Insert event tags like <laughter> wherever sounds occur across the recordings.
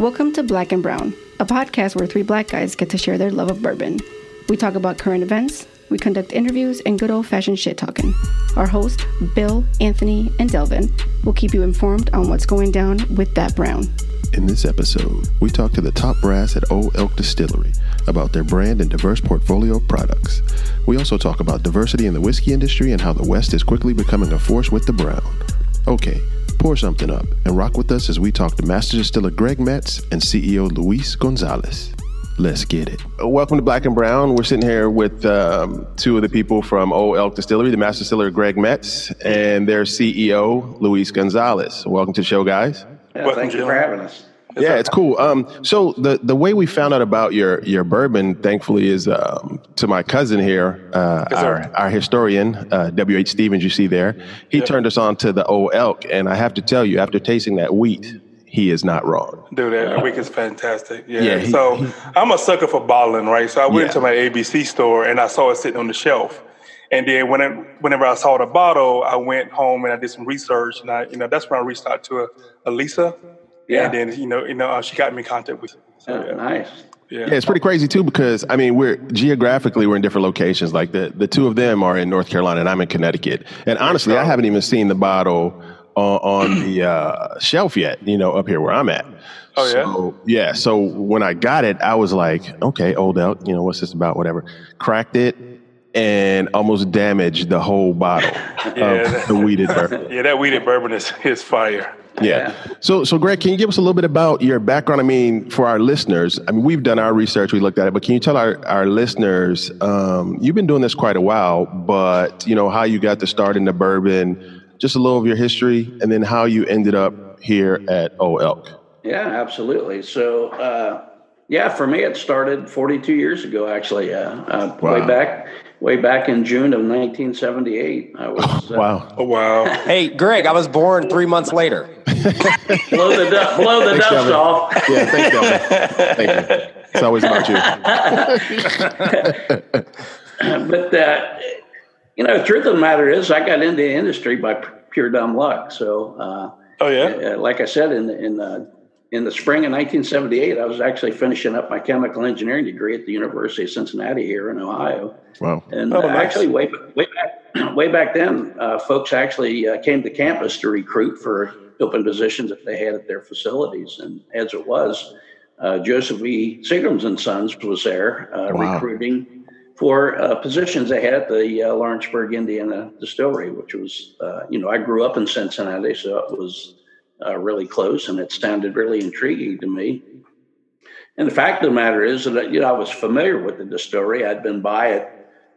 Welcome to Black and Brown, a podcast where three black guys get to share their love of bourbon. We talk about current events, we conduct interviews, and good old fashioned shit talking. Our host, Bill, Anthony, and Delvin, will keep you informed on what's going down with that brown. In this episode, we talk to the top brass at Old Elk Distillery about their brand and diverse portfolio of products. We also talk about diversity in the whiskey industry and how the West is quickly becoming a force with the brown. Okay, pour something up and rock with us as we talk to Master Distiller Greg Metze and CEO Luis Gonzalez. Let's get it. Welcome to Black and Brown. We're sitting here with um, two of the people from Old Elk Distillery, the Master Distiller Greg Metze and their CEO Luis Gonzalez. Welcome to the show, guys. Yeah, well, thank you for having us. Yeah, it's cool. Um, so the the way we found out about your your bourbon, thankfully, is um, to my cousin here, uh, yes, our our historian, uh, W. H. Stevens. You see there, he yeah. turned us on to the old elk, and I have to tell you, after tasting that wheat, he is not wrong. Dude, that wheat is fantastic. Yeah. yeah he, so he, I'm a sucker for bottling, right? So I went yeah. into my ABC store and I saw it sitting on the shelf. And then when whenever I saw the bottle, I went home and I did some research, and I, you know, that's when I reached out to Elisa, yeah. And then you know, you know, uh, she got me in contact with. So, oh, yeah. Nice. Yeah. yeah. it's pretty crazy too because I mean we're geographically we're in different locations. Like the the two of them are in North Carolina and I'm in Connecticut. And honestly, I haven't even seen the bottle on, on the uh, shelf yet. You know, up here where I'm at. Oh yeah. So, yeah. So when I got it, I was like, okay, Old Elk. You know, what's this about? Whatever. Cracked it and almost damaged the whole bottle <laughs> yeah, of that, the wheated <laughs> bourbon. Yeah, that wheated bourbon is is fire. Yeah. So, so Greg, can you give us a little bit about your background? I mean, for our listeners, I mean, we've done our research, we looked at it, but can you tell our, our listeners, um, you've been doing this quite a while, but you know, how you got to start in the bourbon, just a little of your history, and then how you ended up here at Old Elk. Yeah, absolutely. So, uh, yeah, for me, it started 42 years ago, actually, uh, uh, wow. way back way back in June of 1978. I was uh, wow, oh, wow. hey, Greg, I was born three months later. <laughs> blow the du- blow the thanks, dust Delvin. off. Yeah, thanks, Delvin. Thank you. It's always about you. <laughs> but uh, you know, the truth of the matter is, I got into the industry by pure dumb luck. So, uh, oh yeah, uh, like I said in in uh, in the spring of 1978, I was actually finishing up my chemical engineering degree at the University of Cincinnati here in Ohio. Wow! And oh, uh, nice. actually, way way back <clears throat> way back then, uh, folks actually uh, came to campus to recruit for open positions that they had at their facilities. And as it was, uh, Joseph E. Seagram's and Sons was there uh, wow. recruiting for uh, positions they had at the Lawrenceburg, Indiana distillery, which was, you know, I grew up in Cincinnati, so it was uh, really close, and it sounded really intriguing to me. And the fact of the matter is that you know I was familiar with the distillery. I'd been by it,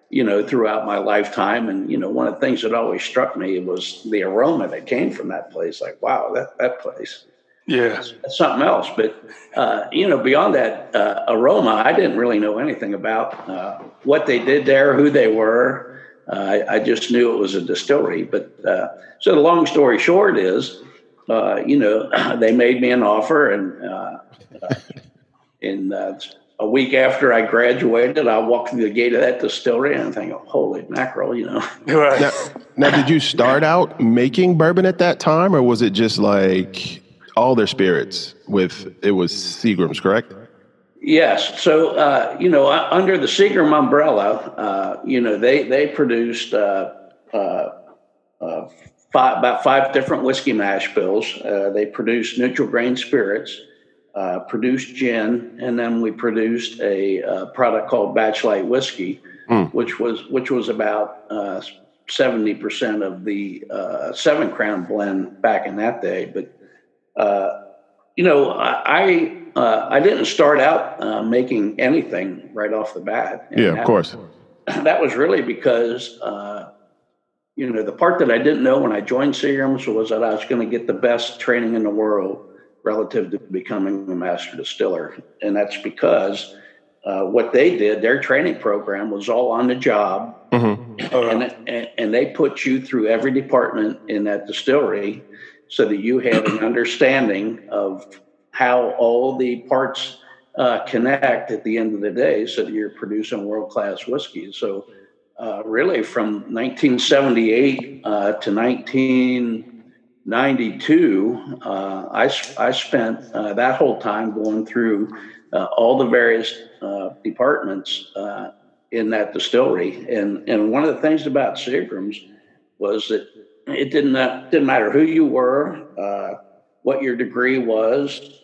you know, throughout my lifetime, and you know one of the things that always struck me was the aroma that came from that place. Like, wow, that that place. Yeah, that's, that's something else. But uh, you know, beyond that uh, aroma, I didn't really know anything about uh, what they did there, who they were. Uh, I, I, just knew it was a distillery. But uh, so the long story short is, uh, you know, <clears throat> they made me an offer, and uh, uh, in uh, a week after I graduated, I walked through the gate of that distillery and I think, holy mackerel, you know. <laughs> now, now, did you start out making bourbon at that time, or was it just like all their spirits with it was Seagram's, correct? Yes. So, uh, you know, under the Seagram umbrella, uh, you know, they, they produced uh, uh, uh five, about five different whiskey mash bills. Uh, they produced neutral grain spirits, uh, produced gin, and then we produced a uh, product called Batch Light Whiskey, mm. which was which was about uh, seventy percent of the uh, Seven Crown blend back in that day. But uh, you know, I I, I didn't start out making anything right off the bat. yeah, of that, course. <clears throat> That was really because you know, the part that I didn't know when I joined Seagram's was that I was going to get the best training in the world relative to becoming a master distiller. And that's because uh, what they did, their training program was all on the job. Mm-hmm. And, and, and, they put you through every department in that distillery so that you have an understanding of how all the parts uh, connect at the end of the day so that you're producing world class whiskey. So uh, really from 1978 uh, to 1992, uh, I, I spent uh, that whole time going through uh, all the various uh, departments uh, in that distillery. And, and one of the things about Seagram's was that it didn't, didn't matter who you were, uh, what your degree was,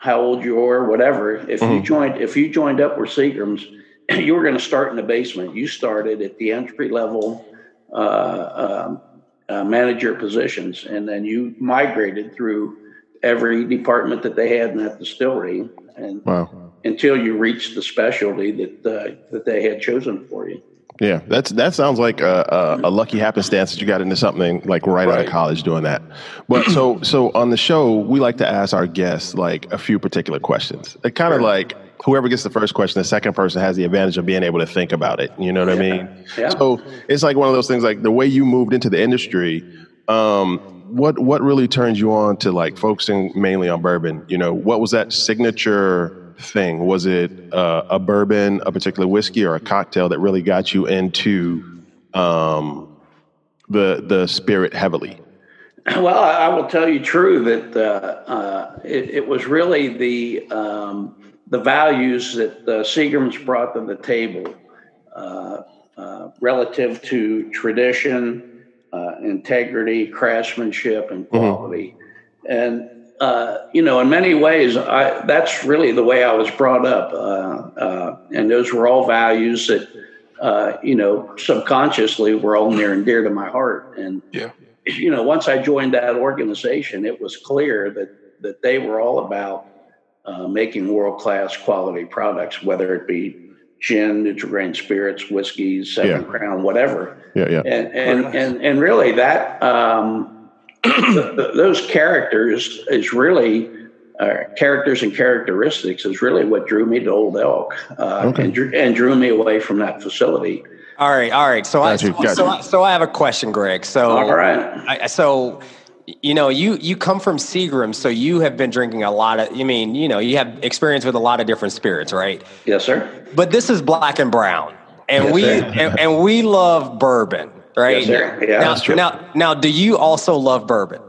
how old you were, whatever. If mm-hmm. you joined, if you joined up with Seagram's, <clears throat> you were going to start in the basement. You started at the entry level uh, um, uh, manager positions, and then you migrated through every department that they had in that distillery, and wow. until you reached the specialty that uh, that they had chosen for you. Yeah, that's that sounds like a, a, a, lucky happenstance that you got into something like right, right, out of college doing that. But so so on the show, we like to ask our guests like a few particular questions. It kind of sure. like whoever gets the first question, the second person has the advantage of being able to think about it. You know what yeah. I mean? Yeah. So it's like one of those things. Like the way you moved into the industry. Um, what what really turned you on to like focusing mainly on bourbon? You know, what was that signature? thing? Was it uh, a bourbon, a particular whiskey, or a cocktail that really got you into um, the the spirit heavily? <clears throat> Well, I will tell you true that uh, uh, it, it, was really the um, the values that the Seagram's brought to the table uh, uh, relative to tradition, uh, integrity, craftsmanship, and mm-hmm. quality. Mm-hmm. And uh, you know, in many ways, I, that's really the way I was brought up. Uh, uh, and those were all values that, uh, you know, subconsciously were all near and dear to my heart. And, yeah. you know, once I joined that organization, it was clear that, that they were all about uh, making world class quality products, whether it be gin, neutral grain spirits, whiskeys, Seven yeah. Crown, whatever. Yeah, yeah. And, and, and, and really that, um, <clears throat> those characters is really uh, characters and characteristics is really what drew me to Old Elk uh, okay. and, drew, and drew me away from that facility. All right, all right. So, I, so, so, I, so I have a question, Greg. So, all right. I, so, you know, you you come from Seagram, so you have been drinking a lot of. You mean, you know, you have experience with a lot of different spirits, right? Yes, sir. But this is black and brown, and yes, we and, and, we love bourbon right? Yes, sir. yeah, now, true. now, now, do you also love bourbon?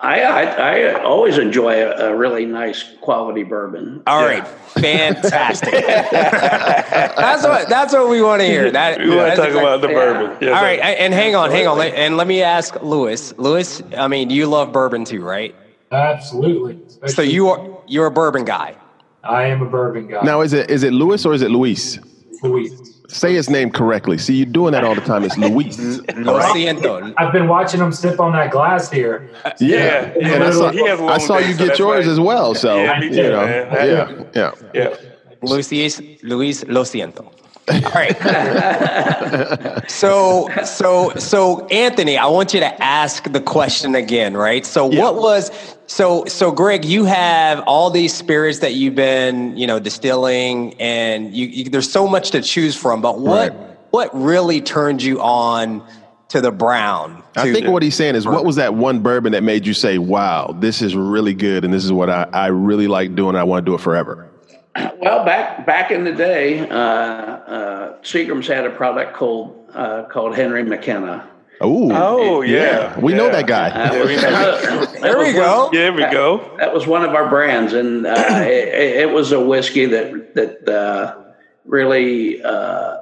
I, I, I always enjoy a, a, really nice quality bourbon. All yeah. right, <laughs> fantastic. <laughs> that's what that's what we want to hear. That we want to talk about the bourbon. Yes, All right, and hang on, hang on, and let me ask Lewis. Lewis, I mean, you love bourbon too, right? Absolutely. Especially so you are you're a bourbon guy. I am a bourbon guy. Now, is it is it Lewis or is it Luis? Luis. Say his name correctly. See, you're doing that all the time. It's <laughs> Luis. Lo siento. I've been watching him sip on that glass here. Yeah, yeah. and I saw, I saw you get yours as well. So yeah, you know, yeah, yeah, yeah. Luis, Luis, lo siento. All right. <laughs> so, so, so, Anthony, I want you to ask the question again, right? So, yeah. what was so so, Greg? You have all these spirits that you've been, you know, distilling, and you, you there's so much to choose from. But what right. what really turned you on to the brown? To I think the, what he's saying is, what was that one bourbon that made you say, "Wow, this is really good, and this is what I, I really like doing. I want to do it forever." <clears throat> Well, back back in the day, uh, uh, Seagram's had a product called uh, called Henry McKenna. Ooh. Oh, yeah. yeah. We yeah. know that guy. Uh, <laughs> there we go. There we go. That was one of our brands, and uh, <clears throat> it, it, was a whiskey that that uh, really, uh,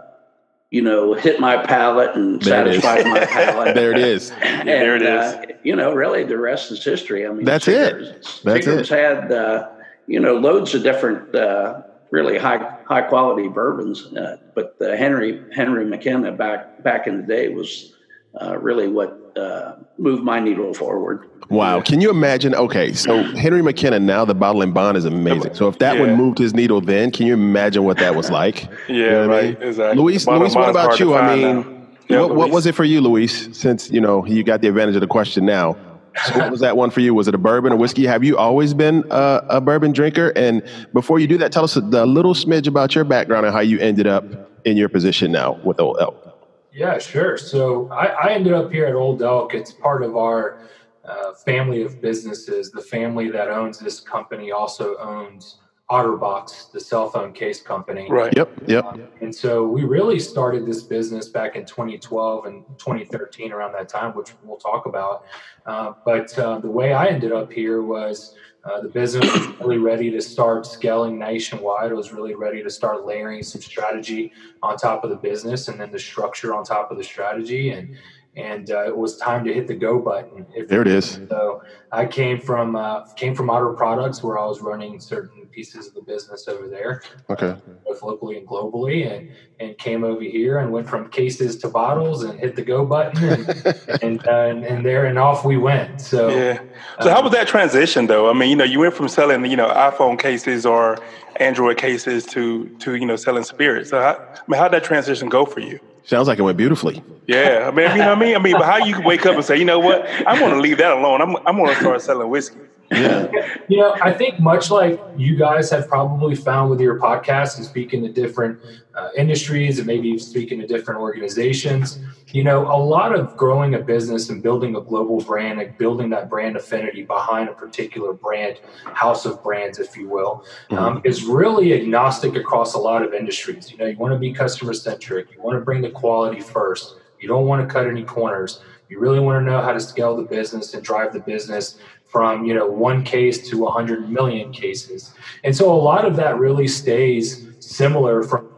you know, hit my palate and there satisfied my <laughs> palate. there it is. And, there it is. you know, really, the rest is history. I mean, that's Seagram's, it. That's Seagram's it. had you know, loads of different, uh, really high high quality bourbons. Uh, but Henry Henry McKenna back back in the day was uh, really what uh, moved my needle forward. Wow! Can you imagine? Okay, so Henry McKenna now the bottle and bond is amazing. So if that yeah. one moved his needle then, can you imagine what that was like? <laughs> yeah, you know right. I mean? Exactly. Luis, Luis, what about you? I mean, yeah, what, what was it for you, Luis? Since you know you got the advantage of the question now. So what was that one for you? Was it a bourbon or whiskey? Have you always been a, a bourbon drinker? And before you do that, tell us a, a, little smidge about your background and how you ended up in your position now with Old Elk. Yeah, sure. So I, I ended up here at Old Elk. It's part of our uh, family of businesses. The family that owns this company also owns OtterBox, the cell phone case company. Right. Yep. Yep. Um, and so we really started this business back in 2012 and 2013, around that time, which we'll talk about. Uh, but uh, the way I ended up here was uh, the business was really ready to start scaling nationwide. It was really ready to start layering some strategy on top of the business and then the structure on top of the strategy. And and uh, it was time to hit the go button. there it is. So I came from uh, came from Otter Products, where I was running certain pieces of the business over there, okay, both locally and globally, and and came over here and went from cases to bottles and hit the go button, and <laughs> and, uh, and, and, there and off we went. So yeah. So how was that transition though? I mean, you know, you went from selling you know iPhone cases or Android cases to to you know selling spirits. So how, I mean, how did that transition go for you? Sounds like it went beautifully. Yeah, I mean, you know what I mean. I mean, but how you wake up and say, you know what, I'm going to leave that alone. I'm I'm going to start selling whiskey. Yeah. <laughs> You know, I think much like you guys have probably found with your podcast and speaking to different uh, industries and maybe speaking to different organizations, you know, a lot of growing a business and building a global brand and building that brand affinity behind a particular brand, house of brands, if you will, mm-hmm. um, is really agnostic across a lot of industries. You know, you want to be customer centric, you want to bring the quality first, you don't want to cut any corners. You really want to know how to scale the business and drive the business from you know one case to 100 million cases. And so a lot of that really stays similar from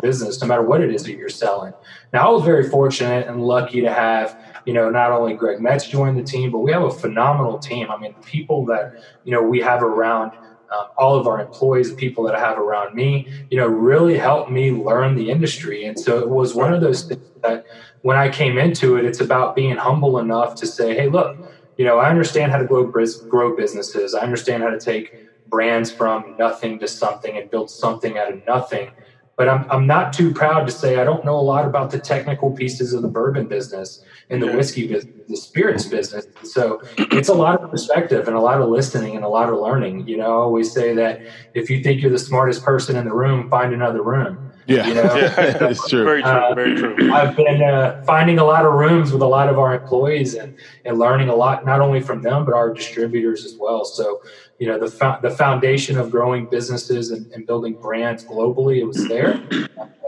business no matter what it is that you're selling. Now i was very fortunate and lucky to have you know not only greg metze join the team but we have a phenomenal team. I mean the people that you know we have around um, all of our employees the people that i have around me you know really helped me learn the industry. And so it was one of those things that when i came into it it's about being humble enough to say hey look you know, I understand how to grow, grow businesses. I understand how to take brands from nothing to something and build something out of nothing. But I'm, I'm not too proud to say I don't know a lot about the technical pieces of the bourbon business and the whiskey business, the spirits business. So it's a lot of perspective and a lot of listening and a lot of learning. You know, I always say that if you think you're the smartest person in the room, find another room. Yeah, you <laughs> know? yeah it's true. Very true. Uh, very true. I've been uh, finding a lot of rooms with a lot of our employees and, and learning a lot, not only from them, but our distributors as well. So, you know, the, fo- the foundation of growing businesses and, and, building brands globally, it was there.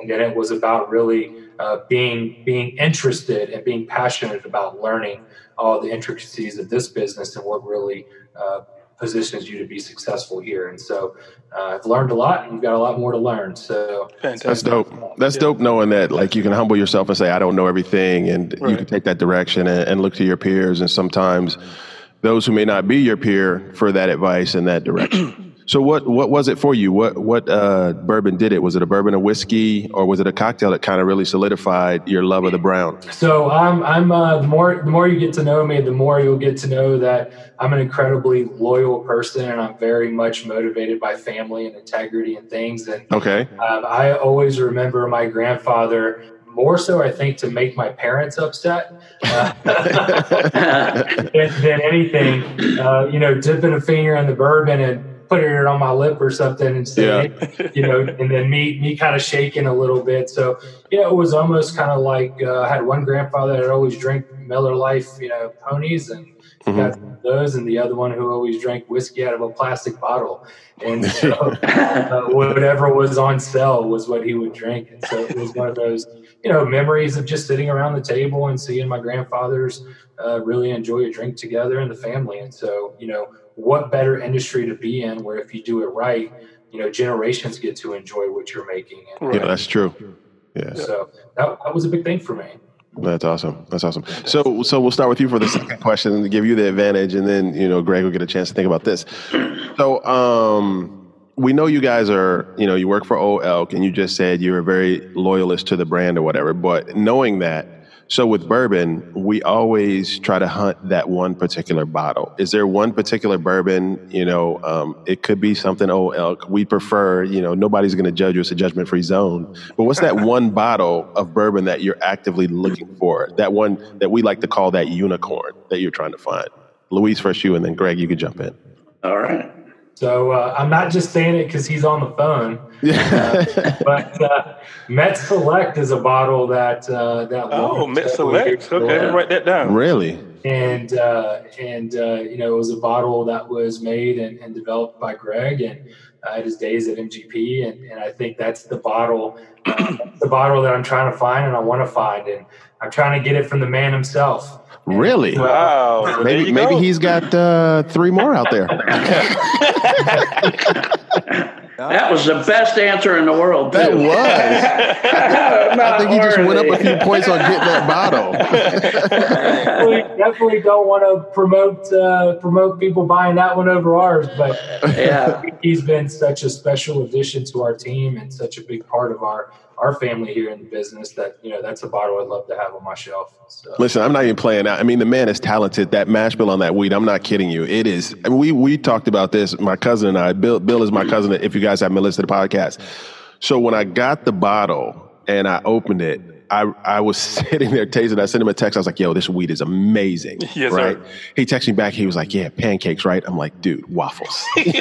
And then it was about really uh, being, being interested and being passionate about learning all the intricacies of this business and what really uh, positions you to be successful here. And so uh, I've learned a lot and we've got a lot more to learn. So Fantastic. that's dope. That's yeah. dope knowing that like you can humble yourself and say, I don't know everything. And right. you can take that direction and, and, look to your peers. And sometimes those who may not be your peer for that advice in that direction. <clears throat> So what what was it for you? What what uh, bourbon did it? Was it a bourbon, a whiskey, or was it a cocktail that kind of really solidified your love of the brown? So I'm I'm uh, the more the more you get to know me, the more you'll get to know that I'm an incredibly loyal person, and I'm very much motivated by family and integrity and things. And okay, um, I always remember my grandfather more so, I think, to make my parents upset uh, <laughs> than, than, anything. Uh, you know, dipping a finger in the bourbon and putting it on my lip or something and saying, yeah. you know, and then me me kind of shaking a little bit. So, you know, it was almost kind of like uh, I had one grandfather that always drank Miller Lite, you know, ponies and mm-hmm. got those, and the other one who always drank whiskey out of a plastic bottle. And <laughs> so, uh, whatever was on sale was what he would drink. And so it was one of those, you know, memories of just sitting around the table and seeing my grandfathers uh, really enjoy a drink together in the family. And so, you know what better industry to be in where if you do it right, you know, generations get to enjoy what you're making. And, yeah, that's true. Yeah. So that, that was a big thing for me. That's awesome. That's awesome. So, so we'll start with you for the second question to give you the advantage, and then you know, Greg will get a chance to think about this. So, um, we know you guys are, you know, you work for Old Elk, and you just said you're a very loyalist to the brand or whatever. But knowing that, so with bourbon, we always try to hunt that one particular bottle. Is there one particular bourbon? You know, um, it could be something old elk. We prefer, you know, nobody's going to judge you. It's a judgment free zone. But what's that <laughs> one bottle of bourbon that you're actively looking for? That one that we like to call that unicorn that you're trying to find. Luis, first you, and then Greg, you can jump in. All right. So uh, I'm not just saying it because he's on the phone. Uh, but uh, Metze's Select is a bottle that uh, that. Oh, Metze's Select. Okay, write that down. Really? and uh, and uh, you know it was a bottle that was made and, and developed by Greg and uh, at his days at MGP, and, and I think that's the bottle, <clears throat> the bottle that I'm trying to find and I want to find, and I'm trying to get it from the man himself. Really? Wow. maybe maybe he's got uh, three more out there. <laughs> That was the best answer in the world. Too. That was. <laughs> I think he just went up a few points on getting that bottle. <laughs> we definitely don't want to promote uh, promote people buying that one over ours, but yeah, he's been such a special addition to our team and such a big part of our our family here in the business that you know that's a bottle I'd love to have on my shelf. So. Listen, I'm not even playing out. I mean, the man is talented. That mash bill on that weed, I'm not kidding you. It is. I mean, we we talked about this. My cousin and I. Bill Bill is my cousin. If you guys haven't listened to the podcast, so when I got the bottle and I opened it, I, I was <laughs> sitting there tasting. I sent him a text. I was like, "Yo, this weed is amazing." <laughs> Yes, right? Sir. He texted me back. He was like, "Yeah, pancakes, right?" I'm like, "Dude, waffles." <laughs> it,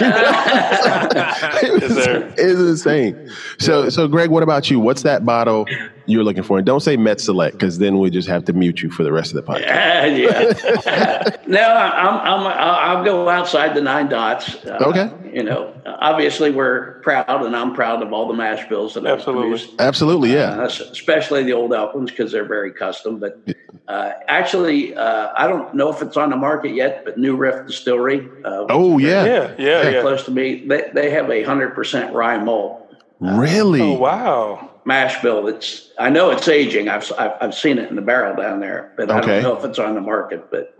was, yes, it was insane. So, so Greg, what about you? What's that bottle you're looking for? And don't say Metze's Select because then we just have to mute you for the rest of the podcast. yeah. <laughs> no, I'm, I'm, I'll go outside the nine dots. Uh, okay. You know, obviously we're proud, and I'm proud of all the mash bills that Absolutely. I've produced. Absolutely, yeah. Uh, especially the old elk ones because they're very custom. But uh, actually, uh, I don't know if it's on the market yet. But New Riff Distillery. Uh, oh yeah, yeah, yeah, yeah. Close to me, they they have a hundred percent rye malt. Really? Oh wow. Mash bill. That's I know it's aging. I've I've, I've seen it in the barrel down there, but okay. I don't know if it's on the market. But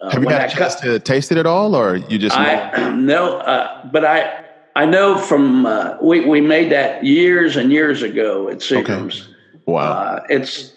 uh, have you had a chance cut, to taste it at all, or you just? I <clears throat> no, uh, but I I know from uh, we we made that years and years ago at Seagram's. Okay. Wow. Uh, it's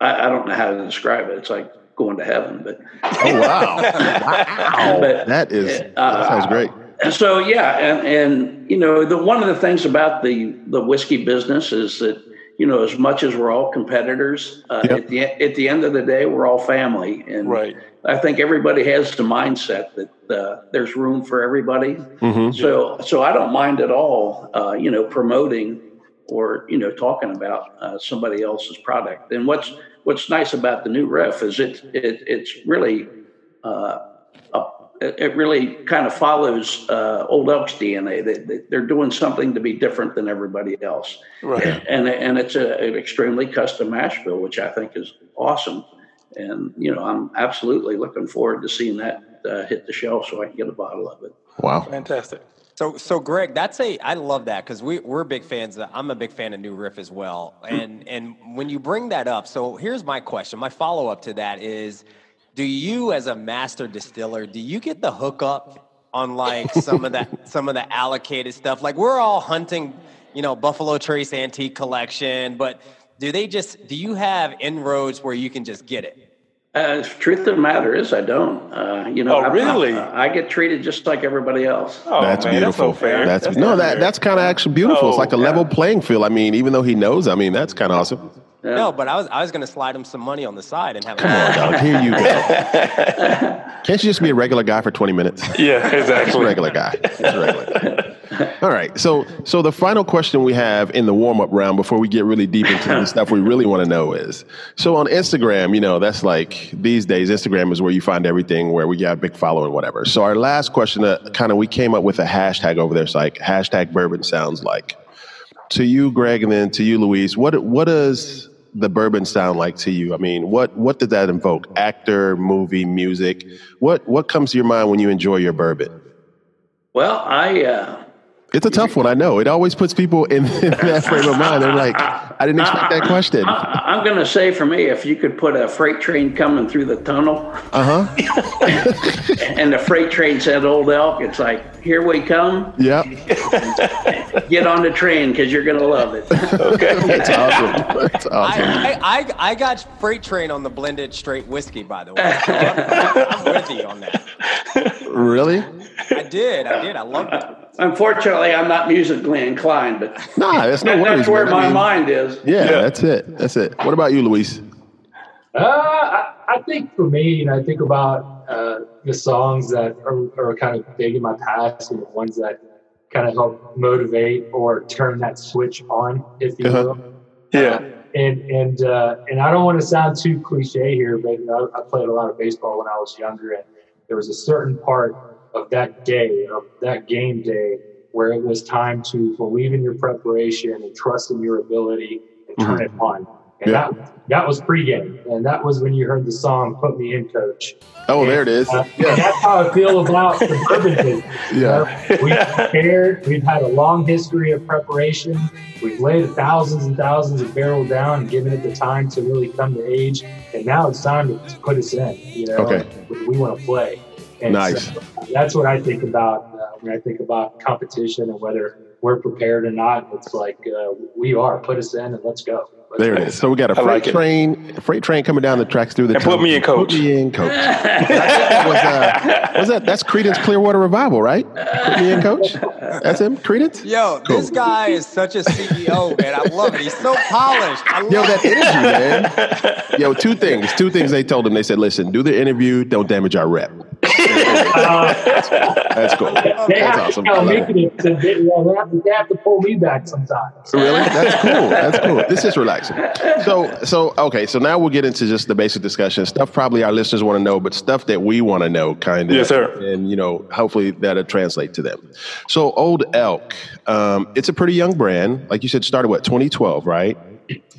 I, I, don't know how to describe it. It's like going to heaven, but oh wow, <laughs> wow. But, that is that sounds great so yeah, and, and you know, the one of the things about the the whiskey business is that you know, as much as we're all competitors, uh, yep. at the at the end of the day, we're all family, and right. I think everybody has the mindset that uh, there's room for everybody. Mm-hmm. So so I don't mind at all, uh, you know, promoting or you know talking about uh, somebody else's product. And what's what's nice about the New Riff is it, it it's really uh, it really kind of follows uh, Old Elk's DNA. They, they, are doing something to be different than everybody else, right? And and it's a, an extremely custom mash bill, which I think is awesome. And you know, I'm absolutely looking forward to seeing that uh, hit the shelf so I can get a bottle of it. Wow, fantastic! So, so Greg, that's a I love that because we we're big fans. Of, I'm a big fan of New Riff as well. And and when you bring that up, so here's my question. My follow up to that is do you as a master distiller do you get the hookup on like <laughs> some of that some of the allocated stuff like we're all hunting you know buffalo trace antique collection but do they just do you have inroads where you can just get it uh, truth of the matter is, I don't. Uh, you know, oh, really? I, I, get treated just like everybody else. Oh, that's man, beautiful. That's, so fair. that's, that's no, that that's kind of actually beautiful. Oh, it's like a level playing field. I mean, even though he knows, I mean, that's kind of awesome. Yeah. No, but I was I was going to slide him some money on the side and have. Come on, dog. Here you go. <laughs> Can't you just be a regular guy for twenty minutes? Yeah, exactly. Just a regular guy. Just a regular. All right. So, so the final question we have in the warm up round before we get really deep into the <laughs> stuff we really want to know is so on Instagram, you know, that's like these days, Instagram is where you find everything where we got a big following, whatever. So, our last question, uh, kind of, we came up with a hashtag over there. It's like hashtag bourbon sounds like. To you, Greg, and then to you, Luis, what, what does the bourbon sound like to you? I mean, what, what did that invoke? Actor, movie, music? What, what comes to your mind when you enjoy your bourbon? Well, I, uh, it's a tough one. I know. It always puts people in, <laughs> in that frame of mind. They're like, I didn't expect that question. I, am going to say for me, if you could put a freight train coming through the tunnel, uh huh, <laughs> and the freight train said "Old Elk," it's like, here we come. Yep. <laughs> Get on the train because you're going to love it. okay, that's awesome. That's awesome. I, I, I, got freight train on the blended straight whiskey, by the way. So I'm, I'm with you on that. Really? I did. I did. I loved it. Unfortunately, I'm not musically inclined, but nah, that's no <laughs> worries. That's where man. my I mean, mind is. Yeah, yeah, that's it. That's it. What about you, Luis? Uh, I, I, think for me, you know, I think about uh, the songs that are, are, kind of big in my past and the ones that kind of help motivate or turn that switch on, if you uh-huh. will. Yeah. and and uh, and I don't want to sound too cliche here, but you know, I played a lot of baseball when I was younger, and there was a certain part of that day, of that game day, where it was time to believe in your preparation and trust in your ability and turn mm-hmm. it on. And yeah. that, that was pregame. And that was when you heard the song Put Me In Coach. Oh, and, there it is. Uh, <laughs> yeah. That's how I feel about the bourbon. <laughs> Yeah. we've prepared. We've had a long history of preparation. We've laid thousands and thousands of barrels down and given it the time to really come to age. And now it's time to, to put us in. You know, okay. we, we want to play. And nice. So that's what I think about uh, when I think about competition and whether we're prepared or not. It's like uh, we are. Put us in and let's go. Let's there go. it is. So we got a freight like train, a freight train coming down the tracks through the. And put me in, coach. Put me in, coach. <laughs> that was, uh, was that? That's Creedence Clearwater Revival, right? Put me in, coach. That's him, Creedence. Yo, cool. this guy is such a CEO, man. I love it. He's so polished. I Yo, that energy, man. Yo, two things. Two things they told him. They said, "Listen, do the interview. Don't damage our rep." that's, cool. They that's awesome. To, they, have to, they have to pull me back sometimes. Really? That's cool. That's cool. This is relaxing. So, so okay. So now we'll get into just the basic discussion stuff. Probably our listeners want to know, but stuff that we want to know, kind of. Yes, sir. And you know, hopefully that'll translate to them. So, Old Elk, um, it's a pretty young brand. Like you said, started what 2012, right?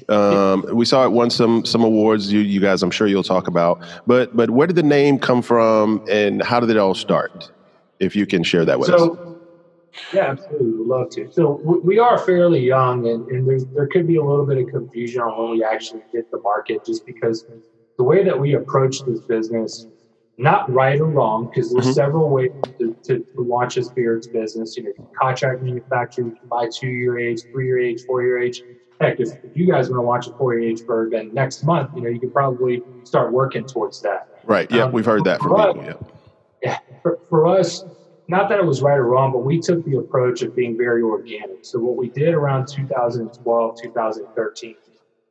Um, we saw it won some some awards. You, you guys, I'm sure you'll talk about. But but where did the name come from, and how did it all start? If you can share that with so, us. Yeah, absolutely. Would love to. So we are fairly young, and, and there's, there could be a little bit of confusion on when we actually hit the market, just because the way that we approach this business, not right or wrong, because there's mm-hmm. several ways to, to, to, launch a spirits business. You know, contract manufacturer, you can buy two year age, three year age, four year age heck, if, if you guys want to launch a four year age bourbon next month, you know, you could probably start working towards that. Right. Yeah, um, we've heard that from people. yeah. Yeah. For, for us, not that it was right or wrong, but we took the approach of being very organic. So what we did around 2012, 2013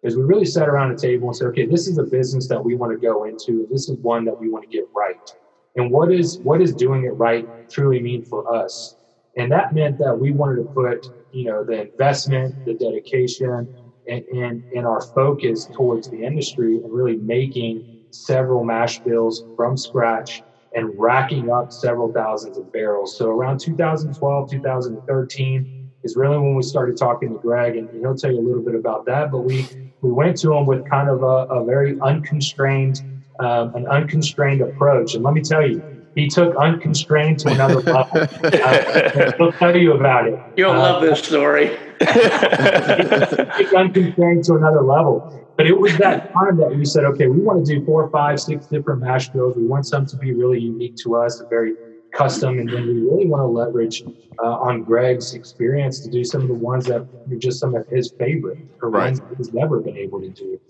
is we really sat around a table and said, okay, this is a business that we want to go into. This is one that we want to get right. And what is what is doing it right truly mean for us? And that meant that we wanted to put, you know, the investment, the dedication, and, and, and our focus towards the industry and really making several mash bills from scratch and racking up several thousands of barrels. So around 2012, 2013 is really when we started talking to Greg, and he'll tell you a little bit about that. But we we went to him with kind of a, a very unconstrained, um, an unconstrained approach. And let me tell you, he took unconstrained to another level. <laughs> Uh, he'll tell you about it. You'll uh, love this story. <laughs> took unconstrained to another level. But it was that time that we said, okay, we want to do four, five, six different mash bills. We want some to be really unique to us, very custom, and then we really want to leverage uh, on Greg's experience to do some of the ones that are just some of his favorite or right. ones he's never been able to do.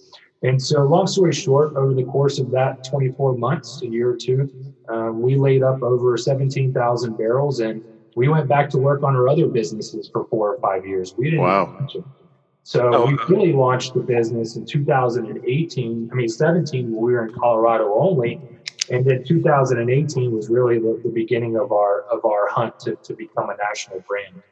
And so, long story short, over the course of that 24 months, a year or two, uh, we laid up over 17,000 barrels and we went back to work on our other businesses for four or five years. We didn't wow. So oh. we really launched the business in 2018. I mean, 17, we were in Colorado only. And then 2018 was really the, the beginning of our of our hunt to, to become a national brand.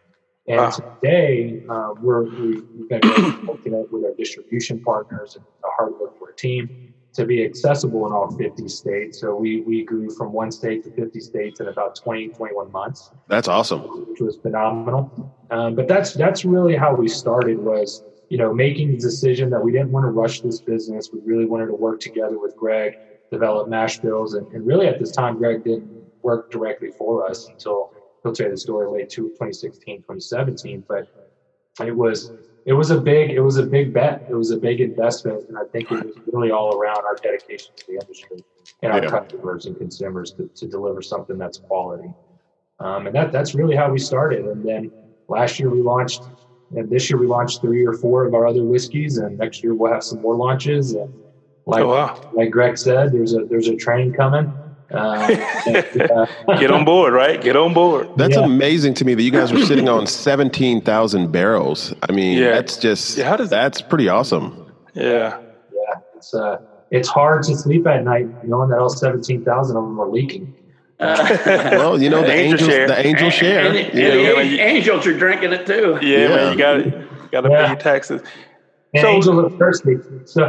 And wow. today, uh, we're, we've been working with our distribution partners and a hard look for a team to be accessible in all 50 states. So we, we grew from one state to 50 states in about 20, 21 months. That's awesome. Which was phenomenal. Um, but that's, that's really how we started was, you know, making the decision that we didn't want to rush this business. We really wanted to work together with Greg, develop mash bills. And, and really at this time, Greg didn't work directly for us until he'll tell you the story late 2016, 2017. But it was it was a big it was a big bet. It was a big investment, and I think it was really all around our dedication to the industry and our yeah. customers and consumers to, to deliver something that's quality. Um, and that that's really how we started. And then last year we launched, and this year we launched three or four of our other whiskeys, and next year we'll have some more launches. And like oh, wow. like Greg said, there's a there's a train coming. Uh, Get on board, right? Get on board. That's yeah. amazing to me that you guys are sitting on <laughs> seventeen thousand barrels. I mean, yeah. that's just yeah, how does that's pretty awesome. Yeah, yeah. It's uh, it's hard to sleep at night knowing that all seventeen thousand of them are leaking. Uh, <laughs> well, you know the, angels, share. the angel share. And, and, and the angels are drinking it too. Yeah, yeah. Man, you got it. Got to pay your taxes. And so, Angels are thirsty, <laughs> so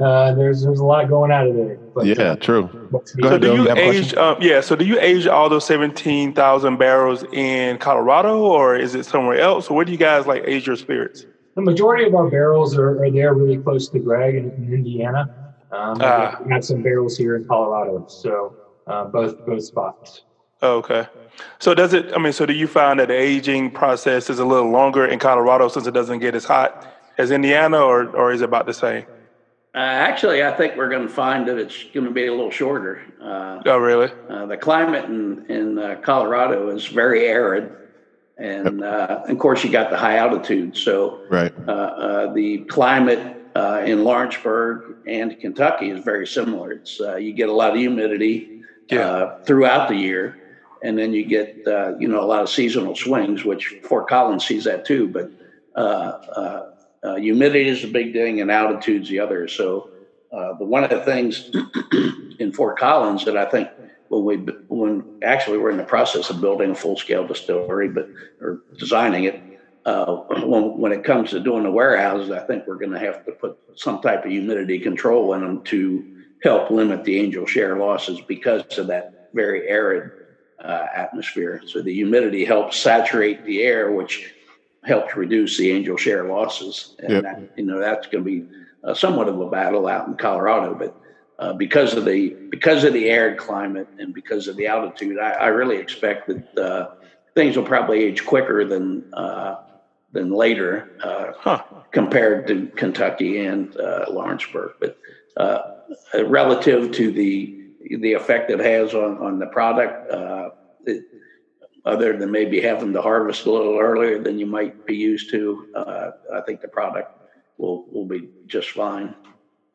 uh, there's there's a lot going out of there. But, yeah, uh, true. so ahead, do you, you age? Um, yeah, so do you age all those seventeen thousand barrels in Colorado, or is it somewhere else? Or where do you guys like age your spirits? The majority of our barrels are, are there, really close to Greg in, in Indiana. Um, uh, we have some barrels here in Colorado, so uh, both both spots. Okay. So does it? I mean, so do you find that the aging process is a little longer in Colorado since it doesn't get as hot? As Indiana, or or is it about the same? Uh, actually, I think we're going to find that it's going to be a little shorter. Uh, oh, really? Uh, the climate in in uh, Colorado is very arid, and uh, of course, you got the high altitude. So, right. Uh, the climate in Lawrenceburg and Kentucky is very similar. It's you get a lot of humidity yeah. throughout the year, and then you get you know a lot of seasonal swings, which Fort Collins sees that too, but. Uh, humidity is a big thing, and altitude's the other. So, uh, but one of the things <clears throat> in Fort Collins that I think when we when actually we're in the process of building a full scale distillery, but or designing it. Uh, when, when it comes to doing the warehouses, I think we're going to have to put some type of humidity control in them to help limit the angel share losses because of that very arid uh, atmosphere. So the humidity helps saturate the air, which helped reduce the angel share losses. And yep. that, you know that's going to be uh, somewhat of a battle out in Colorado, but uh, because of the because of the arid climate and because of the altitude, I, I really expect that uh, things will probably age quicker than uh, than later uh, huh. compared to Kentucky and uh, Lawrenceburg. But relative to the the effect it has on on the product. It, other than maybe having to harvest a little earlier than you might be used to, uh, I think the product will will be just fine.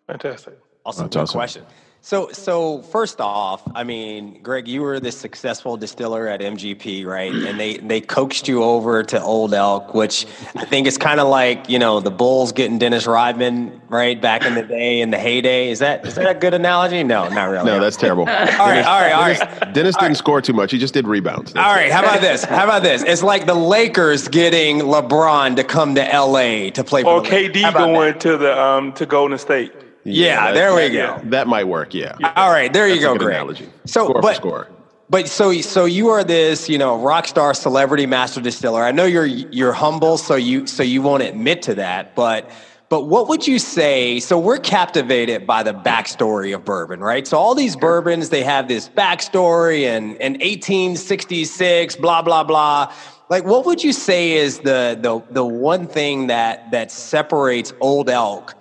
Fantastic. Awesome. That's awesome. question. So, so first off, I mean, Greg, you were the successful distiller at MGP, right? And they they coaxed you over to Old Elk, which I think is kind of like you know the Bulls getting Dennis Rodman, right, back in the day in the heyday. Is that is that a good analogy? No, not really. No, that's terrible. <laughs> all right, all right, all right. Dennis, Dennis didn't right. score too much. He just did rebounds. That's all right. It. How about this? How about this? It's like the Lakers getting LeBron to come to LA to play. For or KD going that? to the um to Golden State. Yeah, there we go. That might work. Yeah. All right, there you go, Greg. Analogy. So, score but, score. But so so you are this you know rock star celebrity master distiller. I know you're you're humble, so you so you won't admit to that. But but what would you say? So we're captivated by the backstory of bourbon, right? So all these bourbons they have this backstory and in 1866, blah blah blah. Like, what would you say is the the the one thing that that separates Old Elk?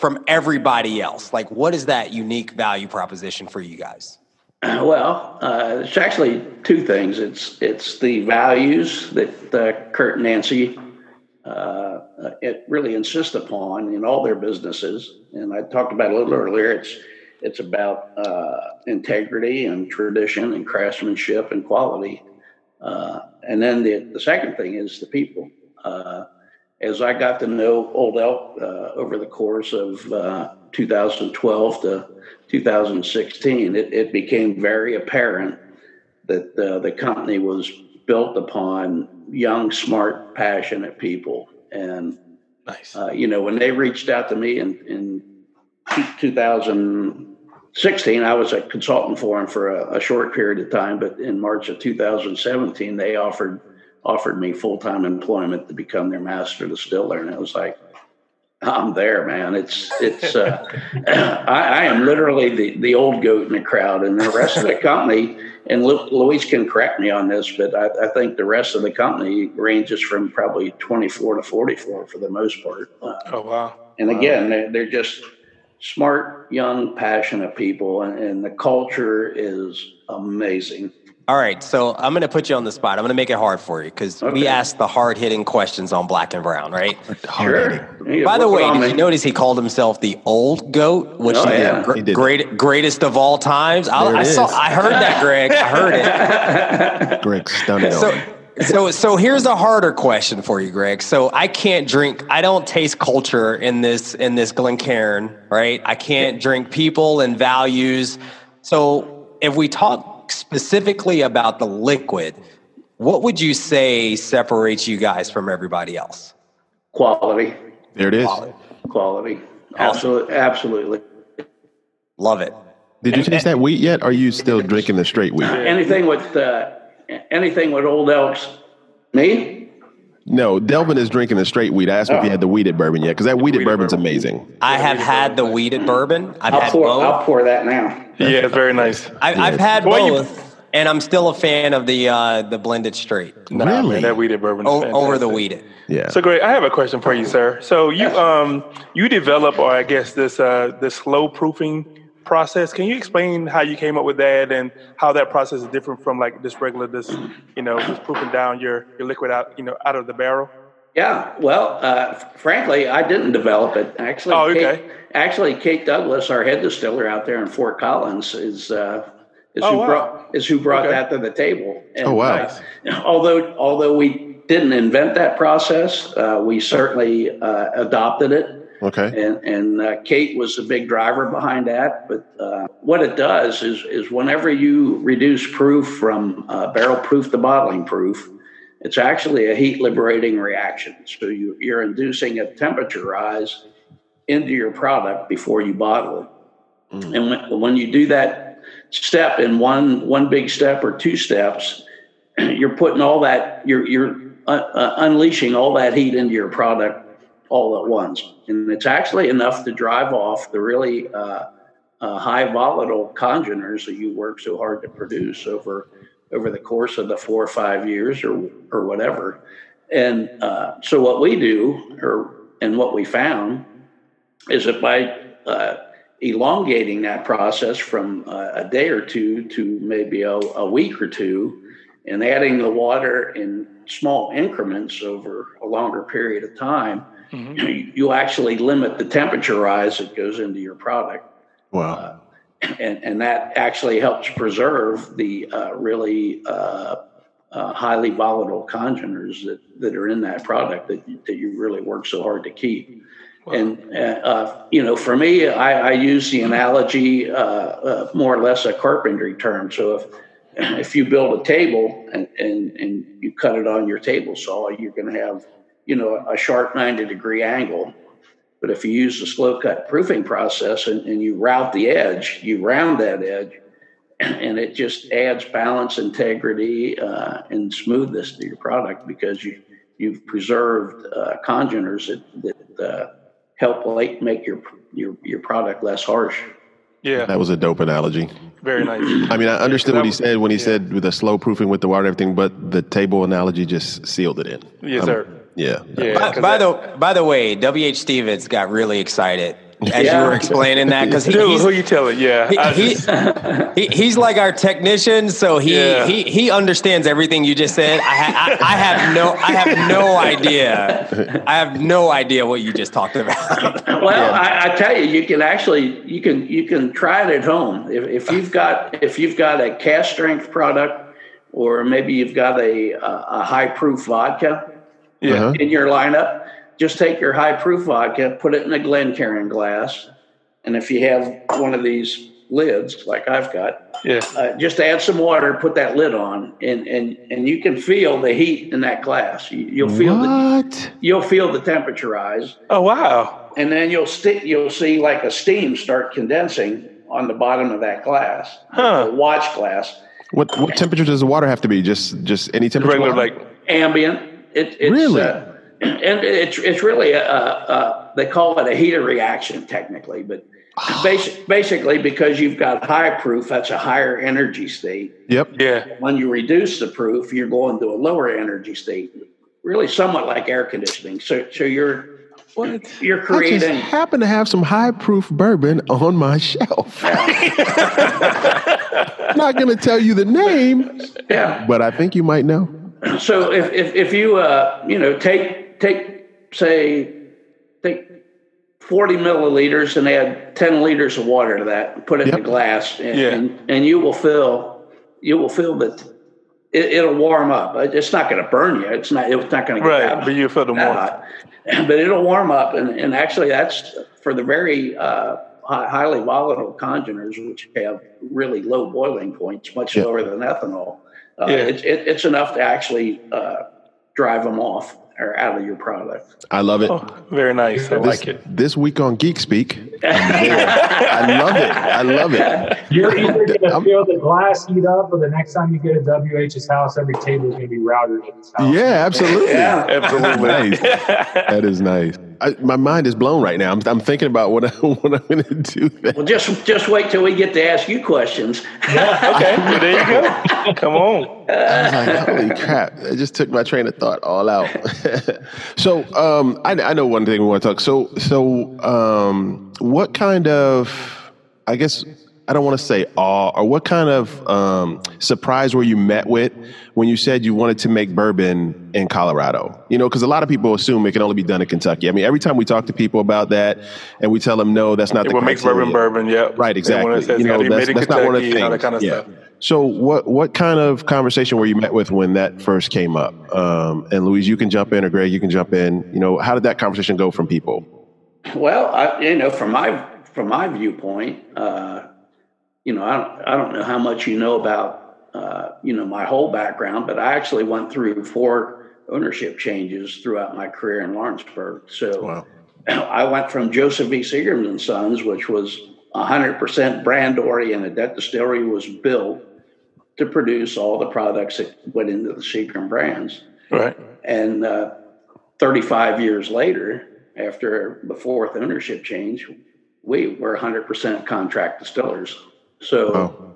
From everybody else? Like, what is that unique value proposition for you guys? <clears throat> Well, uh, it's actually two things. It's it's the values that uh, Curt and Nancy uh, it really insist upon in all their businesses, and I talked about a little earlier. It's it's about uh, integrity and tradition and craftsmanship and quality, uh, and then the the second thing is the people. As I got to know Old Elk uh, over the course of uh, 2012 to 2016, it, it, became very apparent that uh, the company was built upon young, smart, passionate people. And, nice. Uh, you know, when they reached out to me in, in 2016, I was a consultant for them for a, a short period of time, but in March of 2017, they offered offered me full time employment to become their master distiller, and it was like, I'm there, man. It's it's. Uh, <laughs> I, I, am literally the the old goat in the crowd, and the rest of the company. And Luis can correct me on this, but I, I, think the rest of the company ranges from probably 24 to 44 for the most part. Uh, oh wow! And wow. again, they're, they're, just smart, young, passionate people, and, and the culture is amazing. All right, so I'm going to put you on the spot. I'm going to make it hard for you because okay. we asked the hard hitting questions on Black and Brown, right? Sure. By the way, did you notice he called himself the old goat, which oh, is yeah. gr- great, greatest of all times? I, I saw, I heard that, Greg. I heard it. <laughs> Greg stunned so, so, so here's a harder question for you, Greg. So I can't drink. I don't taste culture in this in this Glencairn, right? I can't drink people and values. So if we talk specifically about the liquid, what would you say separates you guys from everybody else? Quality. There it is. Quality. Quality. Absolutely. Absolutely. Love it. Did you taste that wheat yet? Or are you still drinking the straight wheat? Anything with uh, anything with Old Elks? Me? No, Delvin is drinking the straight wheat. I asked him if he had the wheated bourbon yet, because that wheated bourbon's bourbon. amazing. I have had the wheated bourbon. I've I'll had pour, both. I'll pour that now. Yeah, it's <laughs> very nice. I, have had both, and I'm still a fan of the uh, the blended straight. Nah, really? Man, that wheated bourbon o- over the wheated. Yeah. So great. I have a question for you, sir. So you um you develop, or I guess this uh this slow proofing process. Can you explain how you came up with that and how that process is different from like just regular this you know just proofing down your your liquid out you know out of the barrel? Yeah, well, uh, frankly, I didn't develop it. Actually, oh, okay. Kate, actually, Kate Douglas, our head distiller out there in Fort Collins, is uh, is oh, who wow. brought is who brought okay. that to the table. And, oh wow! Uh, although although we didn't invent that process, uh, we certainly uh, adopted it. Okay. And and uh, Kate was the big driver behind that. But uh, what it does is is whenever you reduce proof from barrel proof to bottling proof it's actually a heat liberating reaction. So you, are inducing a temperature rise into your product before you bottle it. Mm. And when, when, you do that step in one one big step or two steps, <clears throat> you're putting all that you're you're uh, uh, unleashing all that heat into your product all at once, and it's actually enough to drive off the really uh, uh high volatile congeners that you work so hard to produce over over the course of the four or five years or or whatever. And uh, so what we do, or and what we found, is that by uh, elongating that process from uh, a day or two to maybe a, a, week or two, and adding the water in small increments over a longer period of time, mm-hmm. you, you, actually limit the temperature rise that goes into your product. Wow and, and that actually helps preserve the uh, really uh, uh, highly volatile congeners that, that are in that product that you, that you really work so hard to keep. Wow. And uh, you know, for me, I, I use the analogy uh, uh, more or less a carpentry term. So if if you build a table and, and, and you cut it on your table saw, you're going to have you know a sharp 90 degree angle but if you use the slow cut proofing process and, and you route the edge, you round that edge, <clears throat> and it just adds balance, integrity, uh, and smoothness to your product because you you've preserved uh, congeners that, that uh, help make your your your product less harsh. Yeah, that was a dope analogy. Very nice. I mean, I understood what he said when he yeah. said with the slow proofing with the water and everything, but the table analogy just sealed it in. Yes, um, sir. Yeah. yeah by, by the by the way, WH Stevens got really excited <laughs> as yeah. you were explaining that because he, Dude, who you telling? Yeah, he, <laughs> he, he's like our technician, so he, yeah. he he understands everything you just said. I, ha, I, I have no I have no idea. I have no idea what you just talked about. <laughs> well, yeah. I, I, tell you, you can actually you can you can try it at home if, if you've got if you've got a cask strength product, or maybe you've got a a high proof vodka yeah. in your lineup, just take your high proof vodka, put it in a Glencairn glass, and if you have one of these lids like I've got, yeah, uh, just add some water, put that lid on, and and and you can feel the heat in that glass. You, will feel what? the you'll feel the temperature rise. Oh wow! And then you'll st- you'll see like a steam start condensing on the bottom of that glass, huh. watch glass. What what temperature does the water have to be? Just just any temperature? Regular, like ambient. It, it's, really? Uh, and it's it's really a, a, they call it a heater reaction technically, but basic, basically because you've got high proof, that's a higher energy state. Yep. Yeah. When you reduce the proof, you're going to a lower energy state. Really, somewhat like air conditioning. So so you're what? You're creating. I just happen to have some high proof bourbon on my <laughs> shelf. <laughs> Not going to tell you the name. Yeah. But I think you might know. <clears throat> So if if, if you uh, you know take take say take 40 milliliters and add 10 liters of water to that put it yep. in a glass and, yeah. and, and, you will feel you will feel that it, will warm up. It's not going to burn you. It's not it's not going to get right but you feel the warmth. <clears throat> but it'll warm up and, and actually that's for the very uh, highly volatile congeners which have really low boiling points much lower than ethanol uh, yeah. it, it, it's enough to actually uh, drive them off or out of your product. I love it. Oh, very nice. I this, like it. This week on Geek Speak, <laughs> I love it. I love it. You're either going to feel the glass heat up, or the next time you get a WH's house, every table is going to be routed in his house. Yeah, absolutely. yeah, absolutely. nice. That is nice. <laughs> I, my mind is blown right now. I'm, I'm thinking about what, I, <laughs> what I'm going to do. Then. Well, just just wait till we get to ask you questions. Yeah, okay. <laughs> well, there you go. Come on. I was like, holy crap! I just took my train of thought all out. <laughs> so, um, I, I, know one thing we want to talk. So, so, um, what kind of, I guess, I don't want to say awe, or what kind of um, surprise were you met with when you said you wanted to make bourbon in Colorado? You know, because a lot of people assume it can only be done in Kentucky. I mean, every time we talk to people about that, and we tell them no, that's not it the. What makes bourbon bourbon? Yeah, right. Exactly. You know, that's, that's not one of the things. Kind of yeah. Stuff. So, what what kind of conversation were you met with when that first came up? Um, and Luis, you can jump in, or Greg, you can jump in. You know, how did that conversation go from people? Well, I, you know, from my from my viewpoint. Uh, you know, I don't, I don't know how much you know about, uh, you know, my whole background, but I actually went through four ownership changes throughout my career in Lawrenceburg. So wow. <clears throat> I went from Joseph V. Seagrams and Sons, which was 100% brand oriented. That distillery was built to produce all the products that went into the Seagram brands. Right. And uh, 35 years later, after the fourth ownership change, we were 100% contract distillers. So oh.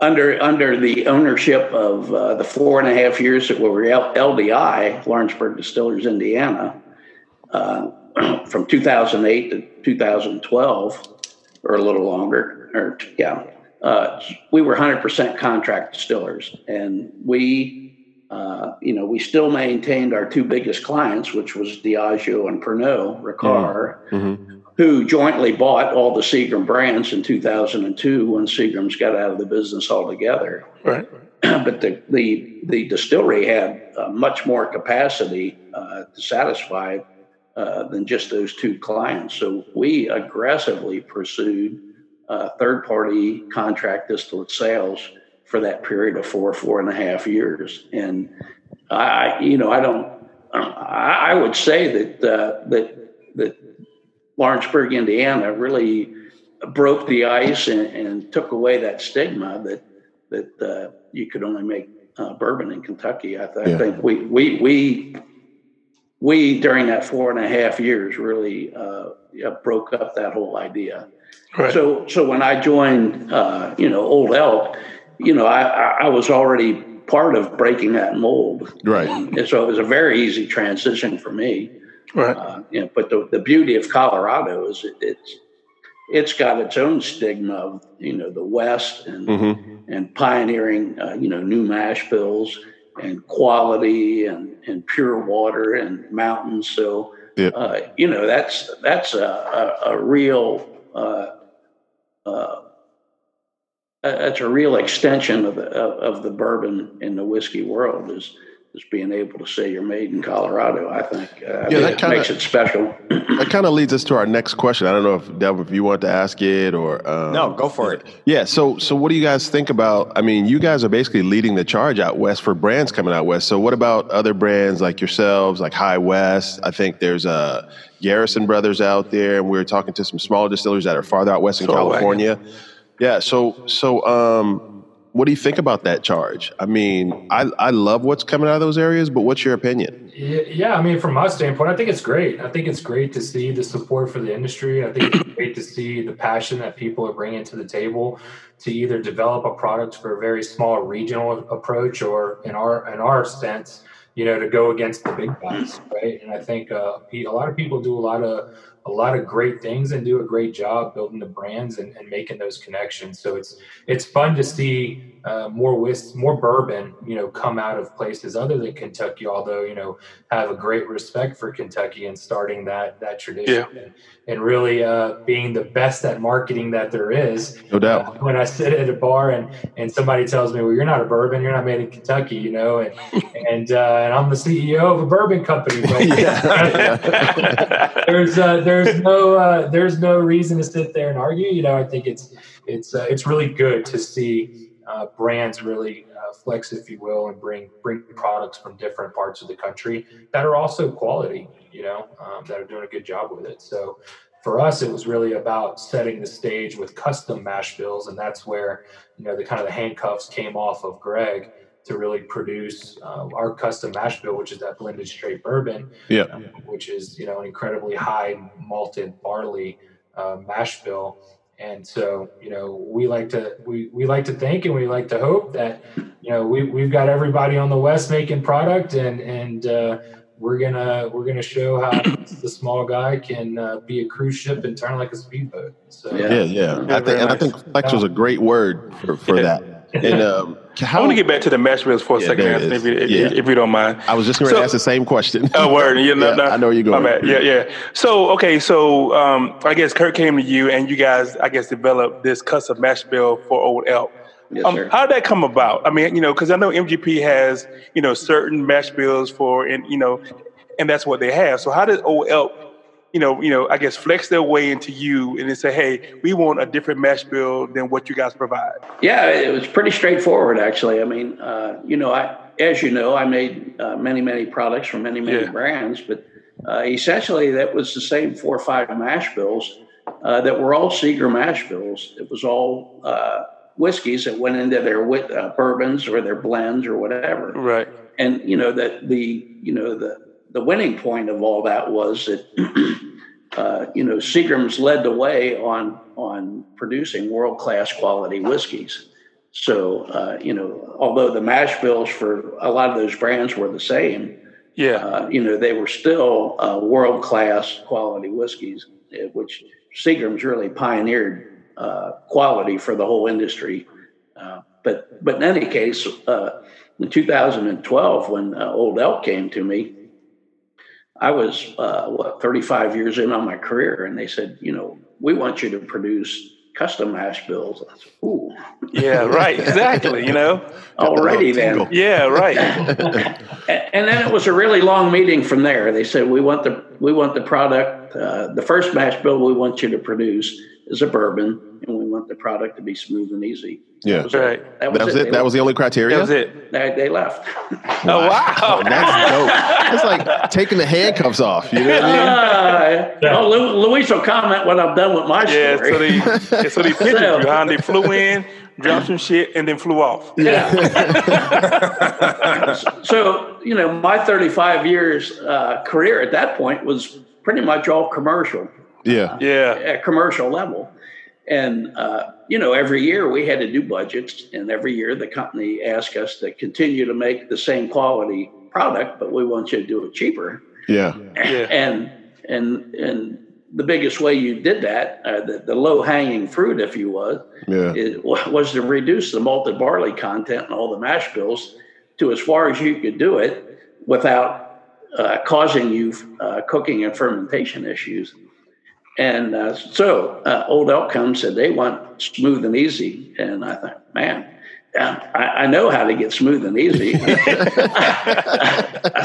under under the ownership of uh, the four and a half years that we were LDI, Lawrenceburg Distillers, Indiana, uh, <clears throat> from 2008 to 2012, or a little longer, or yeah, uh, we were 100% contract distillers, and we. Uh, you know, we still maintained our two biggest clients, which was Diageo and Pernod Ricard, mm-hmm who jointly bought all the Seagram brands in 2002 when Seagram's got out of the business altogether. Right. <clears throat> but the, the, the distillery had uh, much more capacity uh, to satisfy uh, than just those two clients. So we aggressively pursued uh, third party contract distillate sales for that period of four, four and a half years. And I, you know, I don't, I, I would say that, uh, that, that Lawrenceburg, Indiana, really broke the ice and, and took away that stigma that that uh, you could only make uh, bourbon in Kentucky. I, th- yeah. I, think we we we we during that four and a half years really uh, broke up that whole idea. Right. So so when I joined, uh, you know, Old Elk, you know, I, I was already part of breaking that mold. Right. And so it was a very easy transition for me. Right. Uh, you know, but the, the beauty of Colorado is it, it's it's got its own stigma of you know the West and mm-hmm. and pioneering uh, you know new mash bills and quality and and pure water and mountains. So yep. uh, you know that's that's a, a, a real uh, uh, that's a real extension of the of, of the bourbon in the whiskey world is just being able to say you're made in Colorado, I think, uh, yeah, that kinda, makes it special. <clears throat> that kind of leads us to our next question. I don't know if Delvin, if you want to ask it or um, no, go for it. Yeah. So, so what do you guys think about? I mean, you guys are basically leading the charge out west for brands coming out west. So, what about other brands like yourselves, like High West? I think there's a uh, Garrison Brothers out there, and we are talking to some smaller distillers that are farther out west in so California. Yeah. So, so um, what do you think about that charge? I mean, I, I love what's coming out of those areas, but what's your opinion? Yeah, I mean, from my standpoint, I think it's great. I think it's great to see the support for the industry. I think it's great to see the passion that people are bringing to the table to either develop a product for a very small regional approach, or in our in our sense, you know, to go against the big guys, right? And I think uh, a lot of people do a lot of a lot of great things and do a great job building the brands and, and making those connections. So it's it's fun to see uh, more whis- more bourbon, you know, come out of places other than Kentucky. Although you know, have a great respect for Kentucky and starting that that tradition yeah. and, and, really uh, being the best at marketing that there is. No doubt. Uh, when I sit at a bar and and somebody tells me, "Well, you're not a bourbon, you're not made in Kentucky," you know, and <laughs> and uh, and I'm the CEO of a bourbon company. But <laughs> <laughs> there's uh, there's no uh, there's no reason to sit there and argue. You know, I think it's it's it's really good to see uh, brands really uh, flex, if you will, and bring bring products from different parts of the country that are also quality. You know, um, that are doing a good job with it. So for us, it was really about setting the stage with custom mash bills, and that's where you know the kind of the handcuffs came off of Greg to really produce uh, our custom mash bill, which is that blended straight bourbon, yeah, um, which is you know an incredibly high malted barley uh, mash bill. And so, you know, we like to we, we like to think and we like to hope that, you know, we we've got everybody on the West making product and and uh, we're gonna we're gonna show how the small guy can uh, be a cruise ship and turn like a speedboat. So yeah, yeah, yeah. I think and I think flex was a great word for, for that. And <laughs> um, how, I want to get back to the mash bills for a yeah, second, Anthony, if, you, if, if, you don't mind. I was just going to so, ask the same question. <laughs> Oh, word. You know, yeah, no, I know you're going. Yeah, yeah. So, okay, so um, I guess Curt came to you, and you guys, I guess, developed this custom mash bill for Old Elk. Yes, um, how did that come about? I mean, you know, because I know MGP has, you know, certain mash bills for, and you know, and that's what they have. So how did Old Elk, you know, you know, I guess flex their way into you and then say, hey, we want a different mash bill than what you guys provide? Yeah, it was pretty straightforward, actually. I mean, uh, you know, I as you know, I made uh, many, many products for many, many yeah. brands, but uh, essentially that was the same four or five mash bills uh, that were all Seagram mash bills. It was all uh, whiskeys that went into their uh, bourbons or their blends or whatever. Right. And you know that the you know the the winning point of all that was that <clears throat> uh, you know Seagram's led the way on on producing world class quality whiskeys. So uh, you know, although the mash bills for a lot of those brands were the same, yeah, uh, you know, they were still uh, world class quality whiskeys, eh, which Seagram's really pioneered uh, quality for the whole industry. Uh, but but in any case, in 2012, when Old Elk came to me I was uh, what 35 years in on my career, and they said, you know, we want you to produce custom mash bills. Said, Ooh, yeah, right, exactly. You know, already then, yeah, right. <laughs> and then it was a really long meeting from there. They said, we want the we want the product. Uh, the first mash bill we want you to produce is a bourbon, and we want the product to be smooth and easy. Yeah, that was right. It. That was, that was it. it. That was the only criteria. That was it. They, they left. <laughs> oh wow, that's dope. It's like taking the handcuffs off. You know what I mean? Uh, <laughs> well, Luis will comment when I'm done with my yeah, story. Yeah, so they <laughs> so they pictured so, you. Huh? They flew in, dropped some shit, and then flew off. Yeah. so you know, my 35 years uh, career at that point was pretty much all commercial. Yeah, uh, yeah, at commercial level. And, uh, you know, every year we had to do budgets, and every year the company asked us to continue to make the same quality product, but we want you to do it cheaper. Yeah. <laughs> And, and, and, the biggest way you did that, uh, the, the low hanging fruit, if you would, yeah. it, was to reduce the malted barley content in all the mash bills to as far as you could do it without uh, causing you uh, cooking and fermentation issues. And uh, so uh, Old Elk comes said they want smooth and easy, and I thought, man, I, I, know how to get smooth and easy. <laughs> I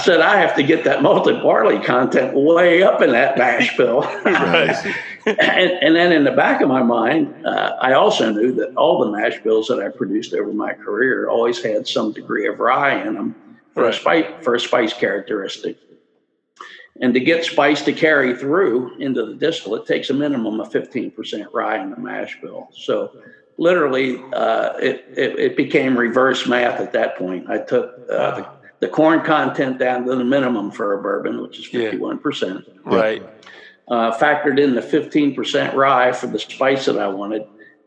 said I have to get that malted barley content way up in that mash bill. <laughs> and, and, then in the back of my mind, uh, I also knew that all the mash bills that I produced over my career always had some degree of rye in them for right. a spice for a spice characteristic. And to get spice to carry through into the distillate, it takes a minimum of 15% rye in the mash bill. So literally, uh, it, it, it, became reverse math at that point. I took uh, the, the, corn content down to the minimum for a bourbon, which is 51%. Yeah. Right. Uh, factored in the 15% rye for the spice that I wanted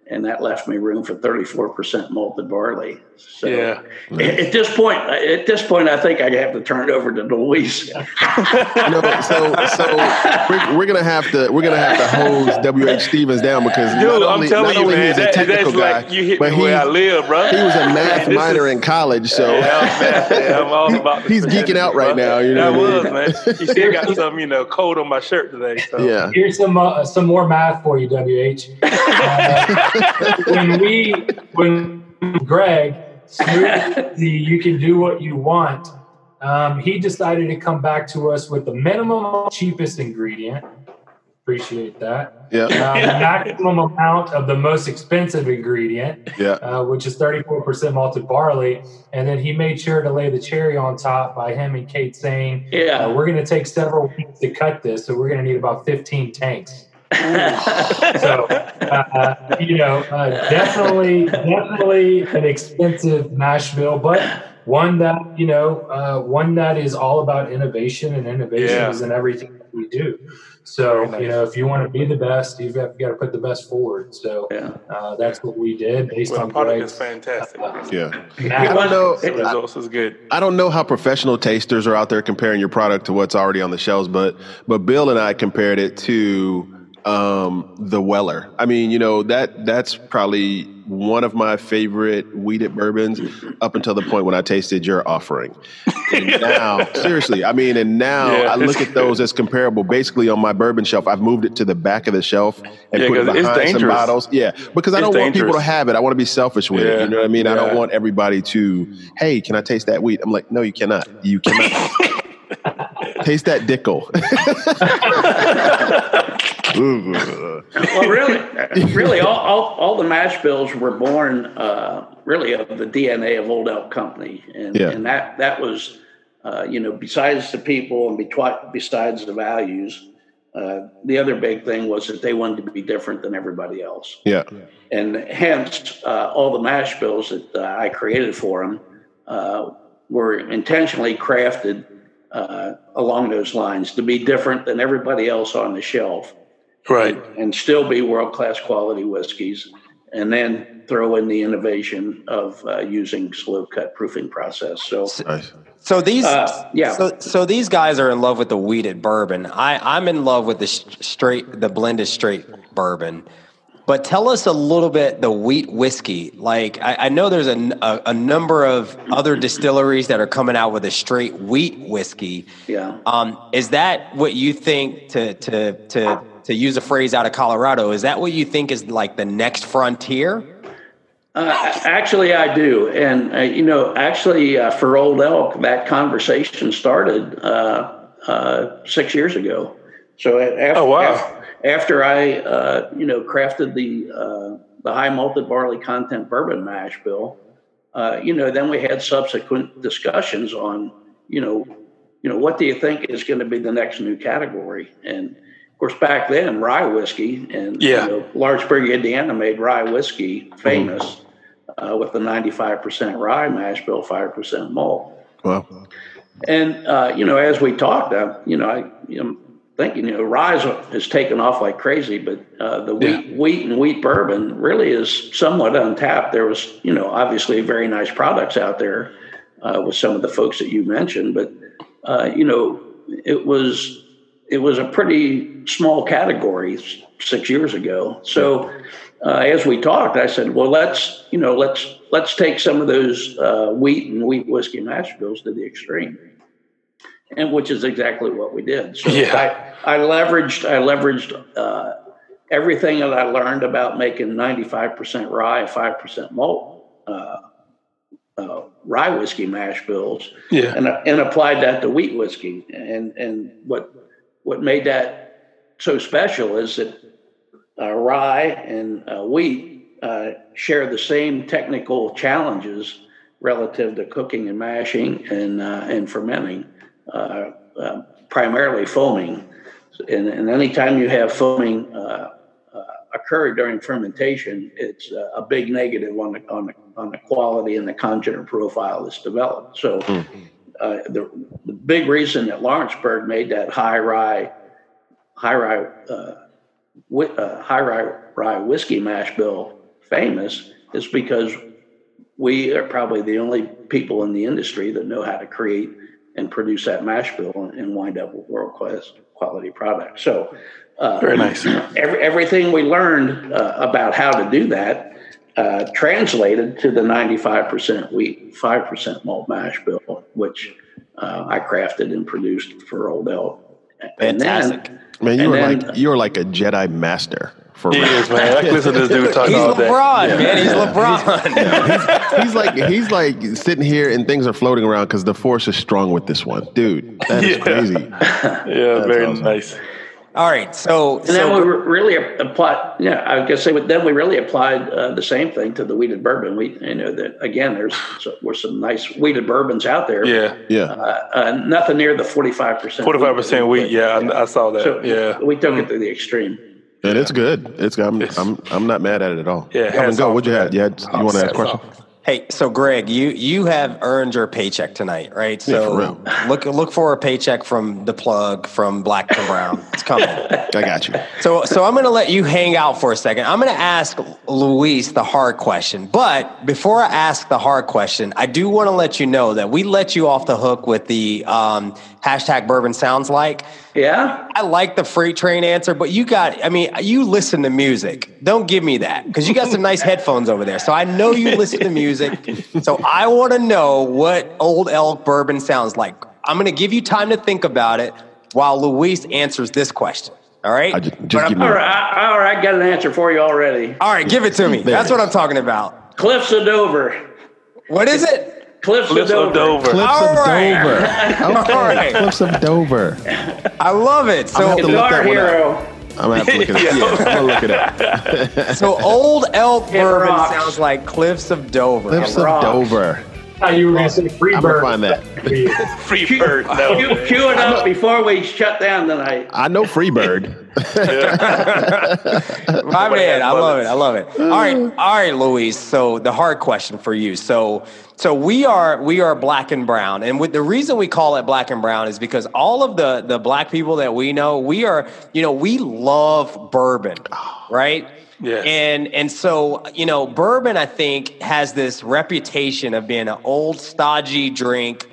and that left me room for 34% malted barley. So yeah. at this point, at this point, I think I have to turn it over to Luis. <laughs> no, so so we're, we're, gonna have to we're gonna have to hose W. H. Stevens down because Dude, not only, not you, man, he's a technical guy, like you hit but he, where I live, bro. He was a math <laughs> minor is, in college, so yeah, I'm all about. he's geeking out right now. You know, I was man. You see, I got some you know coat on my shirt today. So. Yeah. Here's some uh, some more math for you, W. H. <laughs> Uh, when we when Greg the you can do what you want. Um, he decided to come back to us with the minimum cheapest ingredient Appreciate that. Yeah. The maximum amount of the most expensive ingredient, yeah. Uh, which is 34% malted barley. And then he made sure to lay the cherry on top by him and Kate saying, Yeah, uh, we're going to take several weeks to cut this, so we're going to need about 15 tanks. <laughs> so, uh, you know, uh, definitely, definitely an expensive mash bill, but one that you know, uh, one that is all about innovation, and innovation yeah. is in everything that we do. So, nice. you know, if you want to be the best, you've got, got to put the best forward. So, yeah. uh, that's what we did based well, on product Greg's, is fantastic. Uh, yeah, I don't know. The results is good. I don't know how professional tasters are out there comparing your product to what's already on the shelves, but but Bill and I compared it to um, the Weller. I mean, you know that that's probably one of my favorite wheated bourbons up until the point when I tasted your offering. And <laughs> now, seriously, I mean, and now yeah. I look at those as comparable. Basically, on my bourbon shelf, I've moved it to the back of the shelf and yeah, put it behind some bottles. Yeah, because I don't want people to have it. I want to be selfish with yeah. it. You know what I mean? I don't want everybody to, hey, can I taste that wheat? I'm like, no, you cannot. You cannot. <laughs> taste that dickle. <laughs> <laughs> well, really, <laughs> really, all, all, all, the mash bills were born uh, really of the DNA of Old Elk Company, and, yeah. and that that was, uh, you know, besides the people and besides the values, uh, the other big thing was that they wanted to be different than everybody else. Yeah, and hence uh, all the mash bills that uh, I created for them uh, were intentionally crafted. along those lines to be different than everybody else on the shelf right. And, and still be world class quality whiskeys and then throw in the innovation of uh, using slow cut proofing process so. So these uh, yeah. so, so these guys are in love with the wheated bourbon. I i'm in love with the straight the blended straight bourbon but tell us a little bit the wheat whiskey. Like I, I know there's a, a, a, number of other distilleries that are coming out with a straight wheat whiskey. Yeah. Um, is that what you think to to to to use a phrase out of Colorado, is that what you think is like the next frontier? Uh, actually, I do. And, uh, you know, actually, uh, for Old Elk, that conversation started uh, uh, six years ago. So after, oh, wow. after, after I, uh, you know, crafted the, the high malted barley content bourbon mash bill, you know, then we had subsequent discussions on, you know, you know, what do you think is going to be the next new category? And, of course, back then, rye whiskey and yeah. you know, Lawrenceburg, Indiana made rye whiskey famous uh, with the 95% rye mash bill, 5% malt. Wow. And, uh, you know, as we talked, uh, you know, I, you know, thinking, you know, rye has taken off like crazy, but uh, the wheat, yeah. wheat and wheat bourbon really is somewhat untapped. There was, you know, obviously very nice products out there uh, with some of the folks that you mentioned, but, uh, you know, it was it was a pretty small category six years ago. So uh, as we talked, I said, well, let's you know let's let's take some of those uh, wheat and wheat whiskey mash bills to the extreme, and which is exactly what we did. So yeah. I, I leveraged I leveraged uh, everything that I learned about making ninety five percent rye, five percent malt. Uh, uh, rye whiskey mash bills, yeah. and and applied that to wheat whiskey. And and what what made that so special is that uh, rye and uh, wheat uh, share the same technical challenges relative to cooking and mashing and uh, and fermenting, uh, uh, primarily foaming. And, and anytime you have foaming occur during fermentation, it's a big negative on the, on the on the quality and the congener profile that's developed. So. Mm-hmm uh, the, the, big reason that Lawrenceburg made that high rye, high rye, uh, uh, high rye, rye whiskey mash bill famous is because we are probably the only people in the industry that know how to create and produce that mash bill and, and wind up with world class quality products. So, uh, very nice. Every, everything we learned uh, about how to do that uh, translated to the 95% wheat, 5% malt mash bill, which uh, I crafted and produced for Old Elk. Fantastic. Then, man, you were then, like you were like a Jedi master. For he is, man. I listen to this dude talk he's all day. LeBron, yeah. man. He's LeBron. yeah. <laughs> he's, he's, like he's like sitting here and things are floating around because the force is strong with this one, dude. That is yeah. crazy. <laughs> yeah, That's very awesome. nice. All right. So, and so, then we really applied. Yeah, I was gonna say, then we really applied uh, the same thing to the wheated bourbon. We, you know, that again, there's so, there's some nice wheated bourbons out there. Yeah, yeah. Uh, uh, nothing near the forty five percent. Forty five percent wheat. Yeah, I, I, saw that. So yeah, we took mm. it to the extreme. And it's good. It's I'm, I'm I'm not mad at it at all. Yeah, Come and go. What'd you have? You had, you want to ask a question? Hey, so Greg, you you have earned your paycheck tonight, right? So yeah, look look for a paycheck from the plug from Black and Brown. It's coming. <laughs> I got you. So so I'm going to let you hang out for a second. I'm going to ask Luis the hard question, but before I ask the hard question, I do want to let you know that we let you off the hook with the um, hashtag Bourbon sounds like. Yeah. I like the freight train answer, but you got, I mean, you listen to music. Don't give me that because you got some nice headphones over there. So I know you listen to music. So I want to know what Old Elk bourbon sounds like. I'm going to give you time to think about it while Luis answers this question. All right. I just, just all, right all right. I got an answer for you already. All right. Give it to me. That's what I'm talking about. Cliffs of Dover. What is it? Cliffs, Cliffs of, Dover. Cliffs All of right. Dover. <laughs> Okay. All right. Cliffs of Dover. I love it. So I'm Guitar Hero. I'm gonna have to look it up. <laughs> Yeah, I'm gonna look it up. so Old Elk Bourbon sounds like Cliffs of Dover. Cliffs of Dover. Oh, you were going to say free I'm bird. Gonna find that. free bird. No. Cue, cue it up before we shut down tonight. I know free bird. <laughs> My man, I love it. I love it. All right, all right, Luis. So the hard question for you. So so we are we are black and brown, and with the reason we call it black and brown is because all of the the black people that we know, we are you know we love bourbon, right? Yeah. And and so, you know, bourbon I think has this reputation of being an old stodgy drink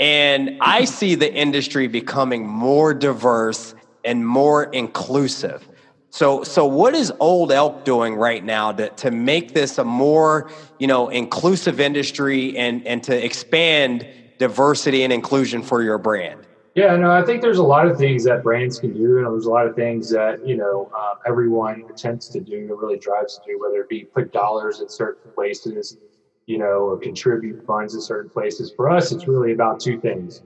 and I see the industry becoming more diverse and more inclusive. So so what is Old Elk doing right now to to make this a more, you know, inclusive industry and and to expand diversity and inclusion for your brand? Yeah, no, I think there's a lot of things that brands can do, and there's a lot of things that you know uh, everyone attempts to do and really drives to do, whether it be put dollars in certain places, you know, or contribute funds in certain places. For us, it's really about two things.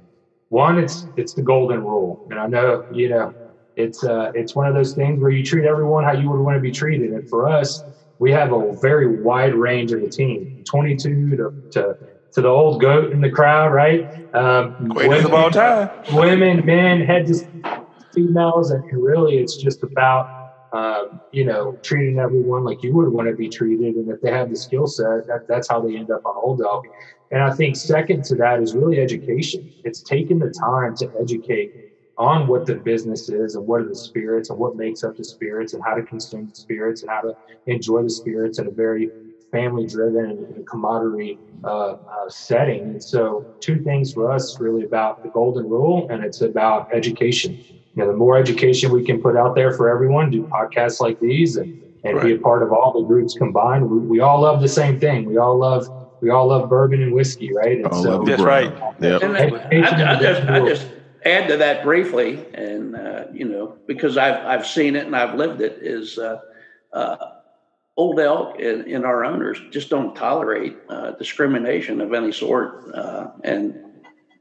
One, it's it's the golden rule, and I know you know it's uh, it's one of those things where you treat everyone how you would want to be treated, and for us, we have a very wide range of the team, 22 to, to to the old goat in the crowd, right? Um, women, of all time. Women, men, head to females, and really, it's just about um, you know treating everyone like you would want to be treated, and if they have the skill set, that, that's how they end up on Old Elk. And I think second to that is really education. It's taking the time to educate on what the business is and what are the spirits and what makes up the spirits and how to consume the spirits and how to enjoy the spirits in a very family driven and camaraderie uh, uh, setting. And so, two things for us really about the golden rule, and it's about education. You know, the more education we can put out there for everyone, do podcasts like these, and, and right. be a part of all the groups combined. We, we, all love the same thing. We all love we all love bourbon and whiskey, right? And so, that's right. Yeah. I, I, just, I just add to that briefly, and uh, you know, because I've I've seen it and I've lived it. Is uh, uh, Old Elk and, and, our owners just don't tolerate uh, discrimination of any sort. Uh, and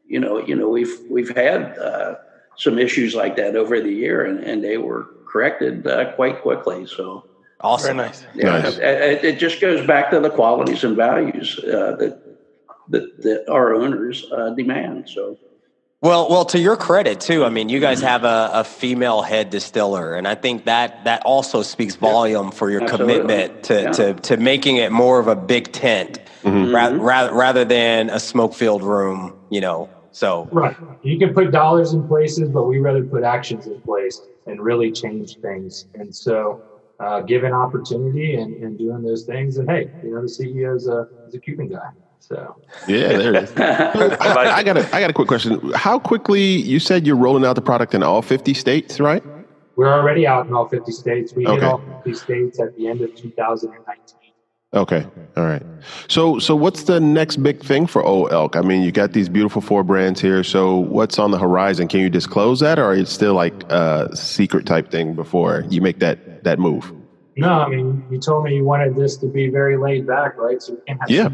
you know, you know, we've we've had uh, some issues like that over the year, and, and they were corrected uh, quite quickly. So awesome, Very nice. Yeah, nice. It, it, just goes back to the qualities and values uh, that, that that our owners uh, demand. So. Well, well, to your credit too. I mean, you guys have a, a female head distiller, and I think that that also speaks volume for your Absolutely. commitment to, yeah. to to making it more of a big tent mm-hmm. rather, rather rather than a smoke filled room. You know, so right. You can put dollars in places, but we rather put actions in place and really change things. And so, uh, given opportunity and, and doing those things, and hey, you know, the CEO is a is a Cuban guy. So yeah, there it is. <laughs> I, I, got a I got a quick question. How quickly you said you're rolling out the product in all 50 states, right? We're already out in all 50 states. We okay. hit all 50 states at the end of 2019. Okay. All right. So so what's the next big thing for Old Elk? I mean, you got these beautiful four brands here. So what's on the horizon? Can you disclose that or it's still like a secret type thing before you make that that move? No, I mean, you told me you wanted this to be very laid back, right? So we can have yeah.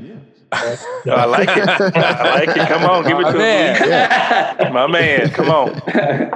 No, I like it. I like it. Come on, give it to man. Yeah. My man, come on.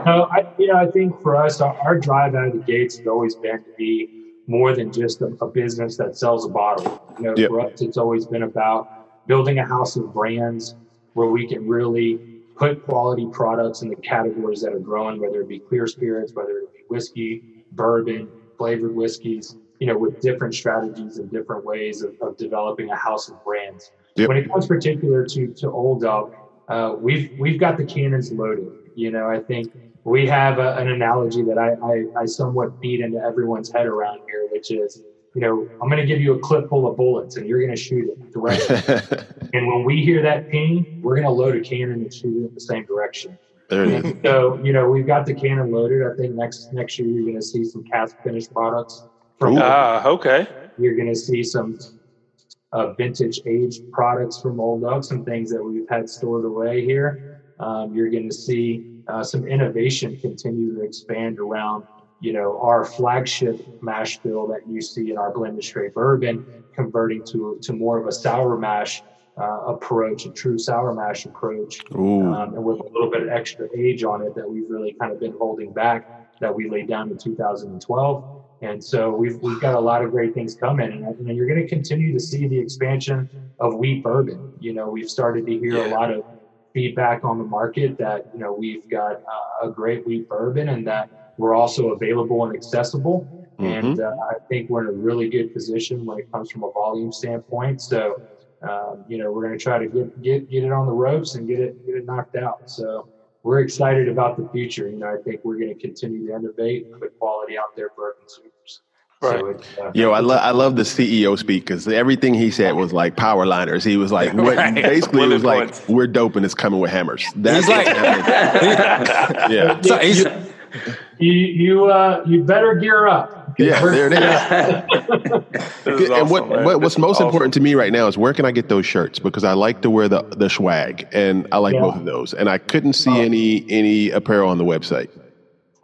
No, I, you know, I think for us, our, our, drive out of the gates has always been to be more than just a, a business that sells a bottle. You know, yep. for us, it's always been about building a house of brands where we can really put quality products in the categories that are growing, whether it be clear spirits, whether it be whiskey, bourbon, flavored whiskeys, you know, with different strategies and different ways of, of developing a house of brands. Yep. When it comes particular to to Old Elk, uh, we've we've got the cannons loaded. You know, I think we have a, an analogy that I, I I somewhat beat into everyone's head around here, which is, you know, I'm going to give you a clip full of bullets and you're going to shoot it directly. <laughs> and when we hear that ping, we're going to load a cannon and shoot it in the same direction. so, you know, we've got the cannon loaded. I think next next year you're going to see some cask finished products from. Ah, uh, okay. You're going to see some uh, vintage aged products from Old Elk, some things that we've had stored away here. Um, you're going to see uh, some innovation continue to expand around, you know, our flagship mash bill that you see in our blended straight bourbon, converting to to more of a sour mash uh, approach, a true sour mash approach, um, and with a little bit of extra age on it that we've really kind of been holding back that we laid down in 2012. And so we've, we've got a lot of great things coming, and, and you're going to continue to see the expansion of wheat bourbon. You know, we've started to hear yeah. a lot of feedback on the market that you know we've got uh, a great wheat bourbon and that we're also available and accessible. Mm-hmm. And uh, I think we're in a really good position when it comes from a volume standpoint. So um, you know, we're going to try to get, get, get it on the ropes and get it, get it knocked out. So we're excited about the future. You know, I think we're going to continue to innovate and put quality out there for our consumers. Right. So uh, Yo, I love I love the CEO speak because everything he said was like power liners. He was like, what, right. basically, it was points. like, "We're dope and it's coming with hammers." That's he's like, <laughs> yeah. So you, you you uh, you better gear up. Yeah, there it is. <laughs> and what, what what's most awesome. important to me right now is where can I get those shirts because I like to wear the the swag and I like yeah. both of those and I couldn't see oh. any any apparel on the website.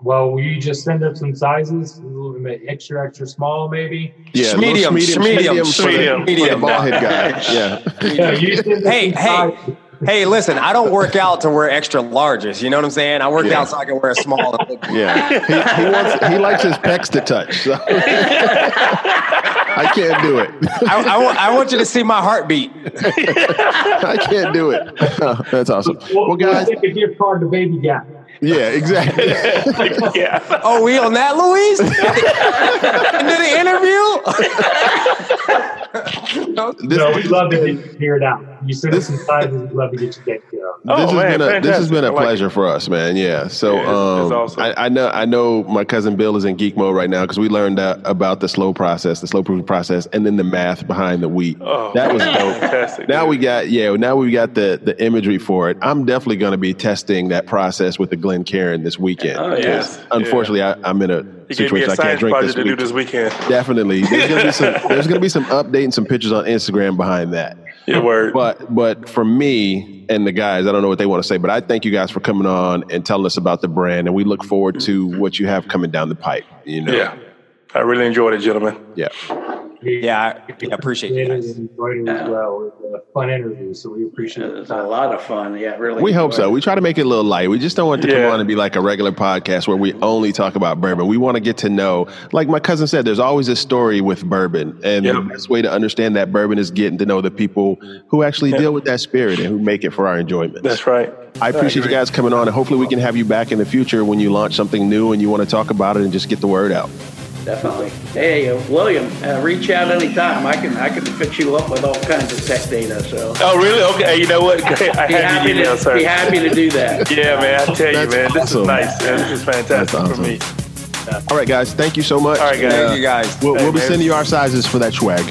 Well, will you just send up some sizes? A little bit extra, extra small, maybe. Yeah, medium, medium, medium, medium, medium, ball head guy. <laughs> Yeah. yeah hey, hey. Hey, listen, I don't work out to wear extra larges. You know what I'm saying? I work yeah. out so I can wear a small. yeah, he, he, <laughs> wants, he likes his pecs to touch. So. I can't do it. I, I, want, I want you to see my heartbeat. <laughs> I can't do it. <laughs> Oh, that's awesome. Well, well guys, I think a gift card to Baby Gap. Yeah, exactly. yeah. Oh, we on that, Luis? Into the interview? no, we'd love to hear you cleared out. You send us some sizes, we'd love to get you taken care of. This oh, has man, been a, this has been a pleasure for us, man. Yeah. So yeah, um, awesome. I, I, know I know my cousin Bill is in geek mode right now because we learned uh, about the slow process, the slow proofing process, and then the math behind the wheat. Oh, that was dope. Fantastic, now dude. we got yeah. Now we got the the imagery for it. I'm definitely going to be testing that process with the Glencairn this weekend. Oh, yes. Unfortunately, yeah. I, am in a you situation I can't drink this, to do this weekend. <laughs> Definitely. There's gonna be some <laughs> there's gonna be some update and some pictures on Instagram behind that. Yeah, word. But but for me and the guys, I don't know what they want to say, but I thank you guys for coming on and telling us about the brand, and we look forward to what you have coming down the pipe. You know. Yeah. I really enjoyed it, gentlemen. Yeah. Yeah, I, appreciate it. Enjoyed it as well. It was a fun interview, so we appreciate it. It was a lot of fun. Yeah, really. We hope so. It. We try to make it a little light. We just don't want it to yeah. come on and be like a regular podcast where we only talk about bourbon. We want to get to know, like my cousin said, there's always a story with bourbon, and yep. the best way to understand that bourbon is getting to know the people who actually yep. deal with that spirit and who make it for our enjoyment. That's right. I appreciate I you guys coming on, and hopefully we can have you back in the future when you launch something new and you want to talk about it and just get the word out. Definitely. Hey, uh, William, uh, reach out anytime. I can I can fix you up with all kinds of tech data. So. Oh, really? Okay. You know what? <laughs> I be have happy email, to, sir. Be happy to do that. <laughs> yeah, man. I tell you, man, this is nice. Man. This is fantastic awesome. for me. All right, guys. Thank you so much. All right, guys. Thank you, guys. We'll, hey, we'll be sending you our sizes for that swag. <laughs>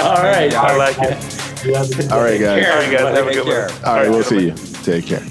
all right. I like it. All right, guys. All right, guys. Have a good one. All right, we'll see you. Take care.